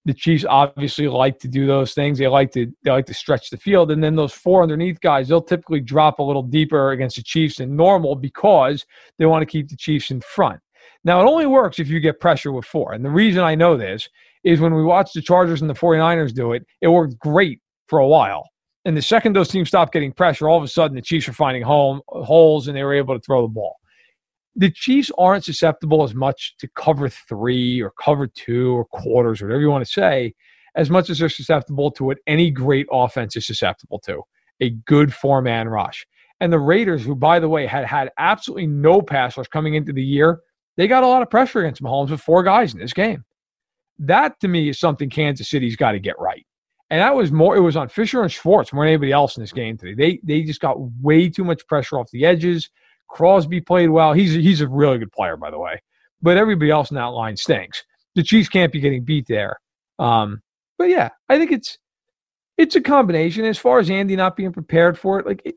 The Chiefs obviously like to do those things. They like to they like to stretch the field, and then those four underneath guys they'll typically drop a little deeper against the Chiefs than normal because they want to keep the Chiefs in front. Now it only works if you get pressure with four, and the reason I know this is when we watched the Chargers and the 49ers do it, it worked great for a while. And the second those teams stopped getting pressure, all of a sudden the Chiefs were finding home holes and they were able to throw the ball. The Chiefs aren't susceptible as much to cover three or cover two or quarters or whatever you want to say, as much as they're susceptible to what any great offense is susceptible to a good four man rush. And the Raiders, who, by the way, had had absolutely no pass rush coming into the year, they got a lot of pressure against Mahomes with four guys in this game. That to me is something Kansas City's got to get right. And that was more, it was on Fisher and Schwartz more than anybody else in this game today. They they just got way too much pressure off the edges. Crosby played well. He's he's a really good player, by the way. But everybody else in that line stinks. The Chiefs can't be getting beat there. Um, but yeah, I think it's it's a combination. As far as Andy not being prepared for it, like it,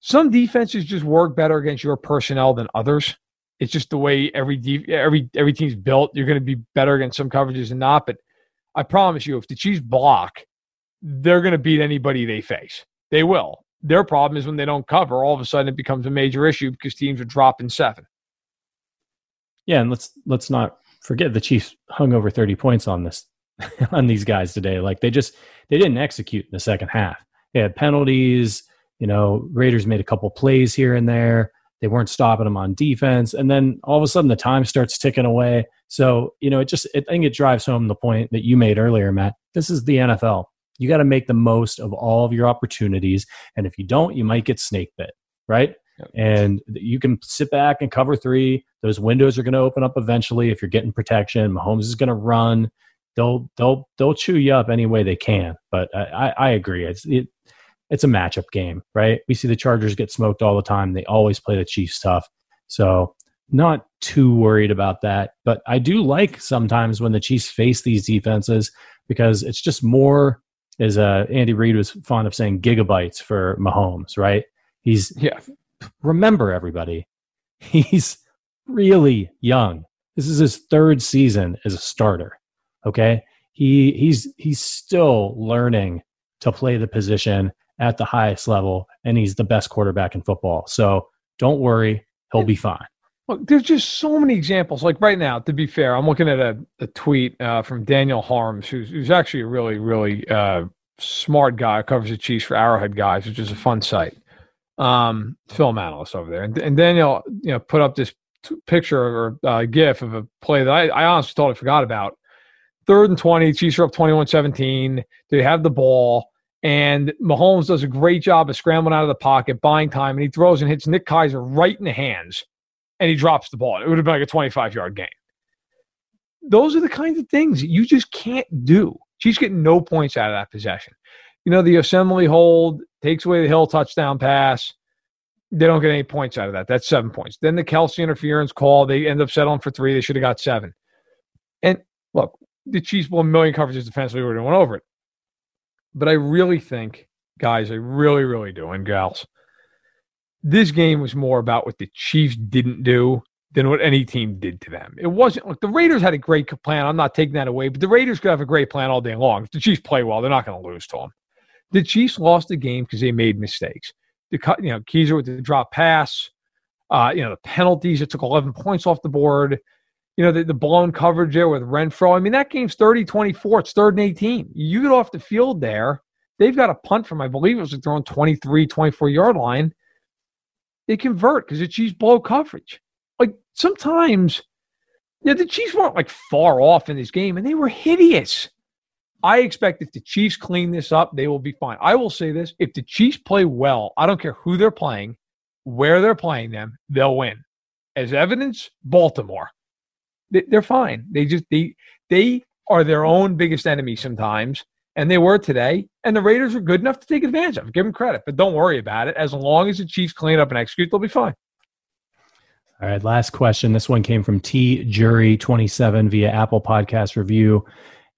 some defenses just work better against your personnel than others. It's just the way every every every team's built. You're going to be better against some coverages and not. But I promise you, if the Chiefs block they're going to beat anybody they face. They will. Their problem is when they don't cover, all of a sudden it becomes a major issue because teams are dropping seven. Yeah, and let's let's not forget the Chiefs hung over 30 points on this <laughs> on these guys today. Like they just they didn't execute in the second half. They had penalties, you know, Raiders made a couple plays here and there. They weren't stopping them on defense. And then all of a sudden the time starts ticking away. So, you know, it just it, I think it drives home the point that you made earlier, Matt. This is the NFL. You got to make the most of all of your opportunities. And if you don't, you might get snake bit, right? Yep. And you can sit back and cover three. Those windows are going to open up eventually if you're getting protection. Mahomes is going to run. They'll they'll they'll chew you up any way they can. But I, I agree. It's it, it's a matchup game, right? We see the Chargers get smoked all the time. They always play the Chiefs tough. So not too worried about that. But I do like sometimes when the Chiefs face these defenses because it's just more, as uh, Andy Reid was fond of saying, gigabytes for Mahomes, right? He's, Yeah. remember everybody, <laughs> he's really young. This is his third season as a starter. Okay. He he's he's still learning to play the position at the highest level, and he's the best quarterback in football. So don't worry, he'll be fine. Look, there's just so many examples. Like right now, to be fair, I'm looking at a, a tweet uh, from Daniel Harms, who's, who's actually a really, really uh, smart guy. Covers the Chiefs for Arrowhead Guys, which is a fun site. Um, film analyst over there, and, and Daniel, you know, put up this t- picture or uh, GIF of a play that I, I honestly totally forgot about. Third and 20, Chiefs are up 21 17. They have the ball, and Mahomes does a great job of scrambling out of the pocket, buying time, and he throws and hits Nick Keizer right in the hands, and he drops the ball. It would have been like a 25 yard game. Those are the kinds of things you just can't do. Chiefs get no points out of that possession. You know, the Osemele hold takes away the Hill touchdown pass. They don't get any points out of that. That's seven points. Then the Kelce interference call, they end up settling for three. They should have got seven. And look, the Chiefs blew a million coverages defensively. We would went over it. But I really think, guys, I really, really do, and gals, this game was more about what the Chiefs didn't do than what any team did to them. It wasn't like the Raiders had a great plan. I'm not taking that away, but the Raiders could have a great plan all day long. If the Chiefs play well, they're not going to lose to them. The Chiefs lost the game because they made mistakes. The you know, Keizer with the drop pass, uh, you know, the penalties. It took 11 points off the board. You know, the, the blown coverage there with Renfrow. I mean, that game's 30 24. It's third and 18. You get off the field there. They've got a punt from, I believe it was like they're on 23, 24 yard line. They convert because the Chiefs blow coverage. Like sometimes, you know, the Chiefs weren't like far off in this game and they were hideous. I expect if the Chiefs clean this up, they will be fine. I will say this if the Chiefs play well, I don't care who they're playing, where they're playing them, they'll win. As evidence, Baltimore. They- They're fine. They just they they are their own biggest enemy sometimes, and they were today. And the Raiders were good enough to take advantage of. Give them credit, but don't worry about it. As long as the Chiefs clean up and execute, they'll be fine. All right, last question. This one came from T Jury 27 via Apple Podcast Review.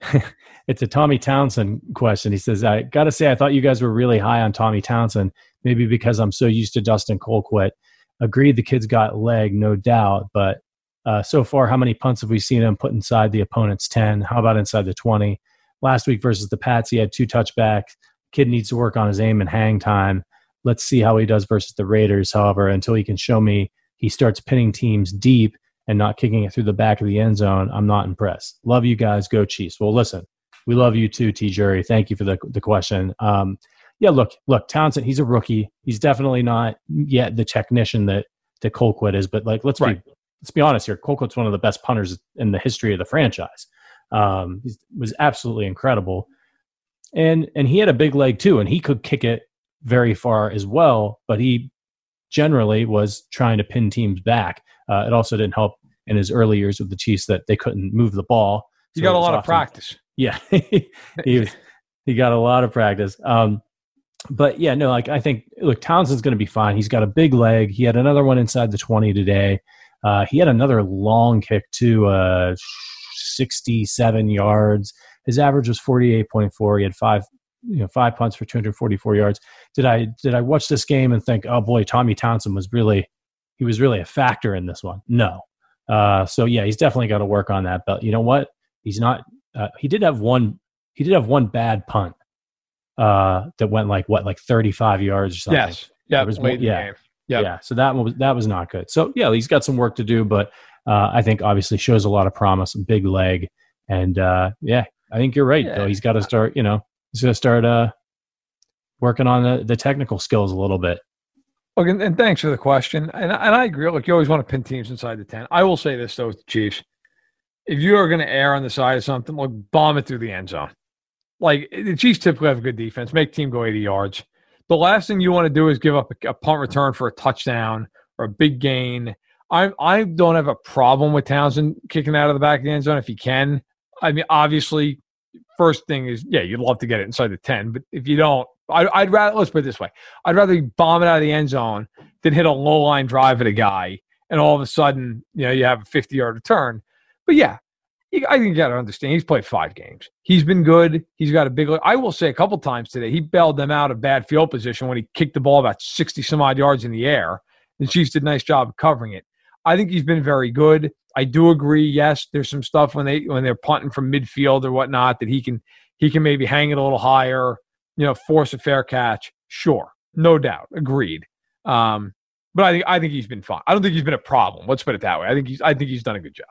<laughs> it's a Tommy Townsend question. He says, I got to say, I thought you guys were really high on Tommy Townsend, maybe because I'm so used to Dustin Colquitt. Agreed, the kid's got leg, no doubt, but uh, so far, how many punts have we seen him put inside the opponent's 10? How about inside the 20? Last week versus the Pats, he had two touchbacks. Kid needs to work on his aim and hang time. Let's see how he does versus the Raiders, however, until he can show me he starts pinning teams deep and not kicking it through the back of the end zone, I'm not impressed. Love you guys. Go Chiefs. Well, listen, we love you too, T. Jury. Thank you for the, the question. Um, yeah, look, look, Townsend, he's a rookie. He's definitely not yet the technician that that Colquitt is, but like let's Right. be let's be honest here. Colquitt's one of the best punters in the history of the franchise. Um, he was absolutely incredible, and and he had a big leg too, and he could kick it very far as well. But he generally was trying to pin teams back. Uh, it also didn't help in his early years with the Chiefs that they couldn't move the ball. You So got a lot of practice. yeah, <laughs> he was, he got a lot of practice. Um, but yeah, no, like I think look, Townsend's going to be fine. He's got a big leg. He had another one inside the twenty today. Uh, he had another long kick to uh, sixty-seven yards. His average was forty-eight point four. He had five, you know, five punts for two hundred forty-four yards. Did I did I watch this game and think, oh boy, Tommy Townsend was really he was really a factor in this one? No. Uh, so yeah, he's definitely got to work on that. But you know what? He's not. Uh, he did have one. He did have one bad punt uh, that went like what, like thirty-five yards or something. Yes. Yeah. was yeah. Yep. Yeah. So that was that was not good. So yeah, he's got some work to do, but uh, I think obviously shows a lot of promise. Big leg, and uh, yeah, I think you're right. Yeah. Though he's got to start. You know, he's got to start uh, working on the, the technical skills a little bit. Look, and, thanks for the question. And, and I agree. Look, you always want to pin teams inside the 10. I will say this, though, with the Chiefs. If you are going to err on the side of something, look, bomb it through the end zone. Like, the Chiefs typically have a good defense, make team go 80 yards. The last thing you want to do is give up a, a punt return for a touchdown or a big gain. I, I don't have a problem with Townsend kicking out of the back of the end zone if he can. I mean, obviously, first thing is, yeah, you'd love to get it inside the 10, but if you don't, I, I'd rather, let's put it this way I'd rather you bomb it out of the end zone than hit a low line drive at a guy and all of a sudden, you know, you have a 50 yard return. But yeah, I think you got to understand he's played five games. He's been good. He's got a big. I will say a couple times today he bailed them out of bad field position when he kicked the ball about 60 some odd yards in the air. The Chiefs did a nice job of covering it. I think he's been very good. I do agree. Yes, there's some stuff when they when they're punting from midfield or whatnot that he can he can maybe hang it a little higher. You know, force a fair catch. Sure, no doubt, agreed. Um, but I think I think he's been fine. I don't think he's been a problem. Let's put it that way. I think he's I think he's done a good job.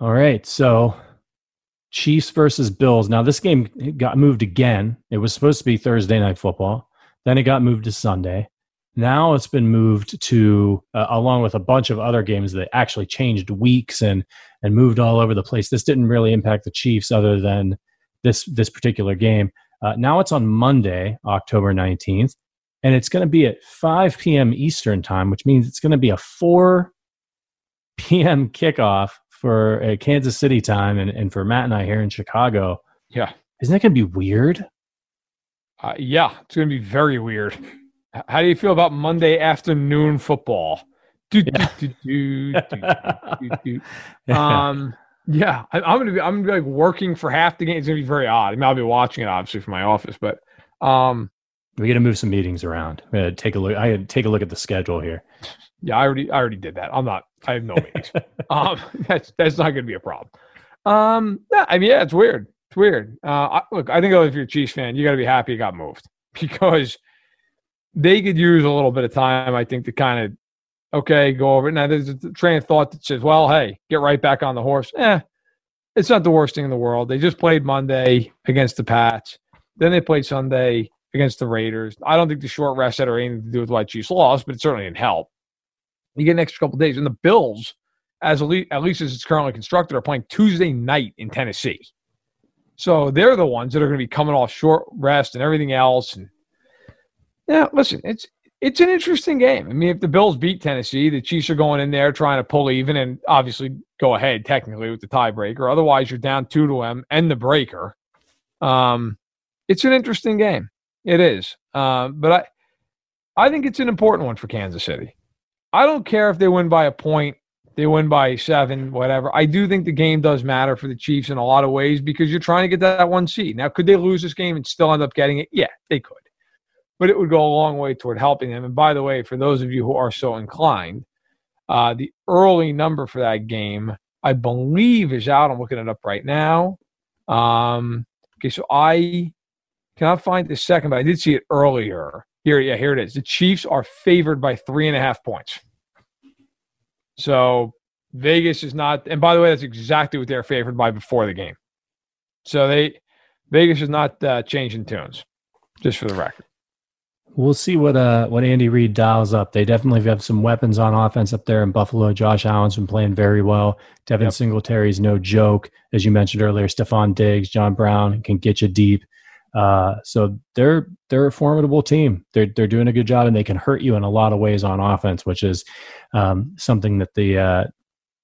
All right, so Chiefs versus Bills. Now this game got moved again. It was supposed to be Thursday night football. Then it got moved to Sunday. Now it's been moved to uh, along with a bunch of other games that actually changed weeks and and moved all over the place. This didn't really impact the Chiefs other than this this particular game. Uh, now it's on Monday, October 19th, and it's going to be at 5 p.m. Eastern time, which means it's going to be a 4 p.m. kickoff for uh, Kansas City time and, and for Matt and I here in Chicago. Yeah. Isn't that going to be weird? Uh, yeah, it's going to be very weird. How do you feel about Monday afternoon football? Do, do, do, <laughs> um, yeah, I, am gonna be I'm gonna be like working for half the game. It's gonna be very odd. I mean, I'll be watching it obviously from my office, but um, we got to move some meetings around. take a look. I had take a look at the schedule here. Yeah, I already I already did that. I'm not. I have no meetings. <laughs> um, that's that's not gonna be a problem. Um, yeah, I mean, yeah, it's weird. It's weird. Uh, I, look, I think if you're a Chiefs fan, you got to be happy it got moved <laughs> because they could use a little bit of time. I think to kind of okay, go over it. Now, there's a train of thought that says, well, hey, get right back on the horse. Eh, it's not the worst thing in the world. They just played Monday against the Pats. Then they played Sunday against the Raiders. I don't think the short rest had anything to do with why Chiefs lost, but it certainly didn't help. You get an extra couple days. And the Bills, as at least as it's currently constructed, are playing Tuesday night in Tennessee. So they're the ones that are going to be coming off short rest and everything else. And yeah, listen, it's it's an interesting game. I mean, if the Bills beat Tennessee, the Chiefs are going in there trying to pull even and obviously go ahead technically with the tiebreaker. Otherwise, you're down two to them and the breaker. Um, it's an interesting game. It is, uh, but I, I think it's an important one for Kansas City. I don't care if they win by a point, they win by seven, whatever. I do think the game does matter for the Chiefs in a lot of ways because you're trying to get that one seed. Now, could they lose this game and still end up getting it? Yeah, they could but it would go a long way toward helping them. And by the way, for those of you who are so inclined, uh, the early number for that game, I believe, is out. I'm looking it up right now. Um, okay, so I cannot find the second, but I did see it earlier. Here, yeah, here it is. The Chiefs are favored by three and a half points. So Vegas is not, and by the way, that's exactly what they're favored by before the game. So they Vegas is not uh, changing tunes, just for the record. We'll see what uh what Andy Reid dials up. They definitely have some weapons on offense up there in Buffalo. Josh Allen's been playing very well. Devin yep. Singletary's no joke, as you mentioned earlier. Stefon Diggs, John Brown can get you deep. Uh, so they're they're a formidable team. They're they're doing a good job, and they can hurt you in a lot of ways on offense, which is um, something that the uh,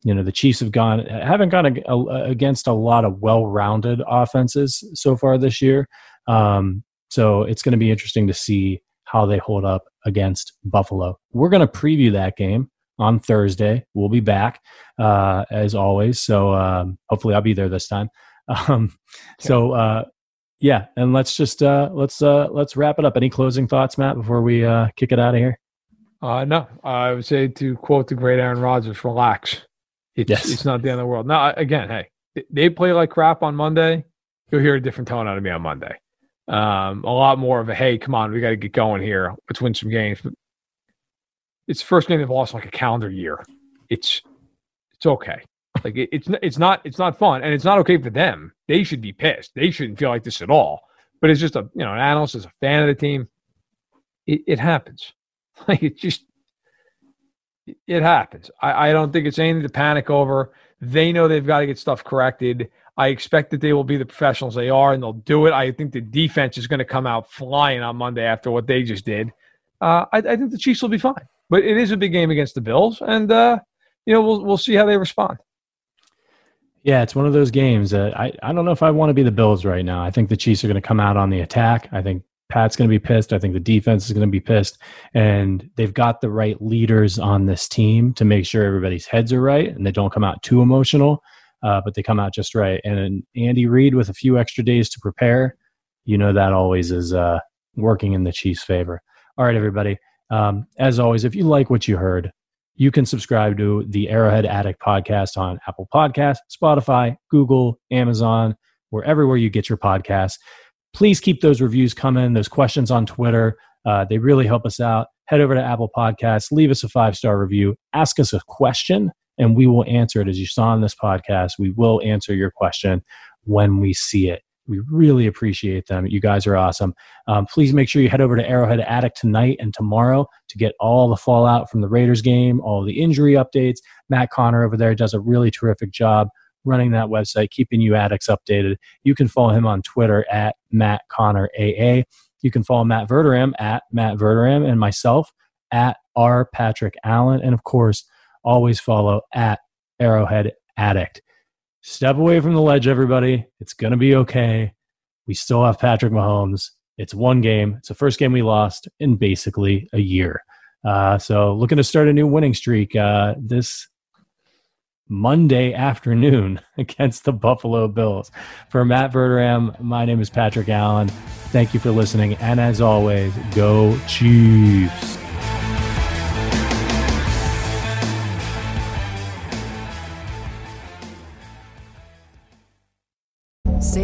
you know the Chiefs have gone haven't gone against a lot of well-rounded offenses so far this year. Um, so it's going to be interesting to see how they hold up against Buffalo. We're going to preview that game on Thursday. We'll be back uh, as always. So um, hopefully I'll be there this time. <laughs> Um, so uh, yeah, and let's just uh, let's uh, let's wrap it up. Any closing thoughts, Matt, before we uh, kick it out of here? Uh, no, I would say to quote the great Aaron Rodgers, relax. It's, yes. it's not the end of the world. Now, again, hey, they play like crap on Monday. You'll hear a different tone out of me on Monday. Um, a lot more of a hey, come on, we got to get going here. Let's win some games. But it's the first game they've lost like a calendar year. It's it's okay. Like it, it's it's not it's not fun, and it's not okay for them. They should be pissed. They shouldn't feel like this at all. But it's just a you know an analyst as a fan of the team. It, it happens. <laughs> Like it just it happens. I, I don't think it's anything to panic over. They know they've got to get stuff corrected. I expect that they will be the professionals they are and they'll do it. I think the defense is going to come out flying on Monday after what they just did. Uh, I, I, think the Chiefs will be fine, but it is a big game against the Bills, and uh, you know we'll we'll see how they respond. Yeah, it's one of those games that I, I don't know if I want to be the Bills right now. I think the Chiefs are going to come out on the attack. I think Pat's going to be pissed. I think the defense is going to be pissed. And they've got the right leaders on this team to make sure everybody's heads are right and they don't come out too emotional, uh, but they come out just right. And Andy Reid with a few extra days to prepare, you know, that always is uh, working in the Chiefs' favor. All right, everybody. Um, as always, if you like what you heard, you can subscribe to the Arrowhead Addict podcast on Apple Podcasts, Spotify, Google, Amazon, or everywhere you get your podcasts please keep those reviews coming, those questions on Twitter. Uh, they really help us out. Head over to Apple Podcasts, leave us a five star review, ask us a question, and we will answer it. As you saw in this podcast, we will answer your question when we see it. We really appreciate them. You guys are awesome. Um, please make sure you head over to Arrowhead Addict tonight and tomorrow to get all the fallout from the Raiders game, all the injury updates. Matt Connor over there does a really terrific job running that website, keeping you addicts updated. You can follow him on Twitter at Matt Connor AA. You can follow Matt Verderame at Matt Verderame and myself at R Patrick Allen. And of course, always follow at Arrowhead Addict. Step away from the ledge, everybody. It's going to be okay. We still have Patrick Mahomes. It's one game. It's the first game we lost in basically a year. Uh, so looking to start a new winning streak. Uh, this Monday afternoon <laughs> against the Buffalo Bills. For Matt Verderame, my name is Patrick Allen. Thank you for listening. And as always, go Chiefs.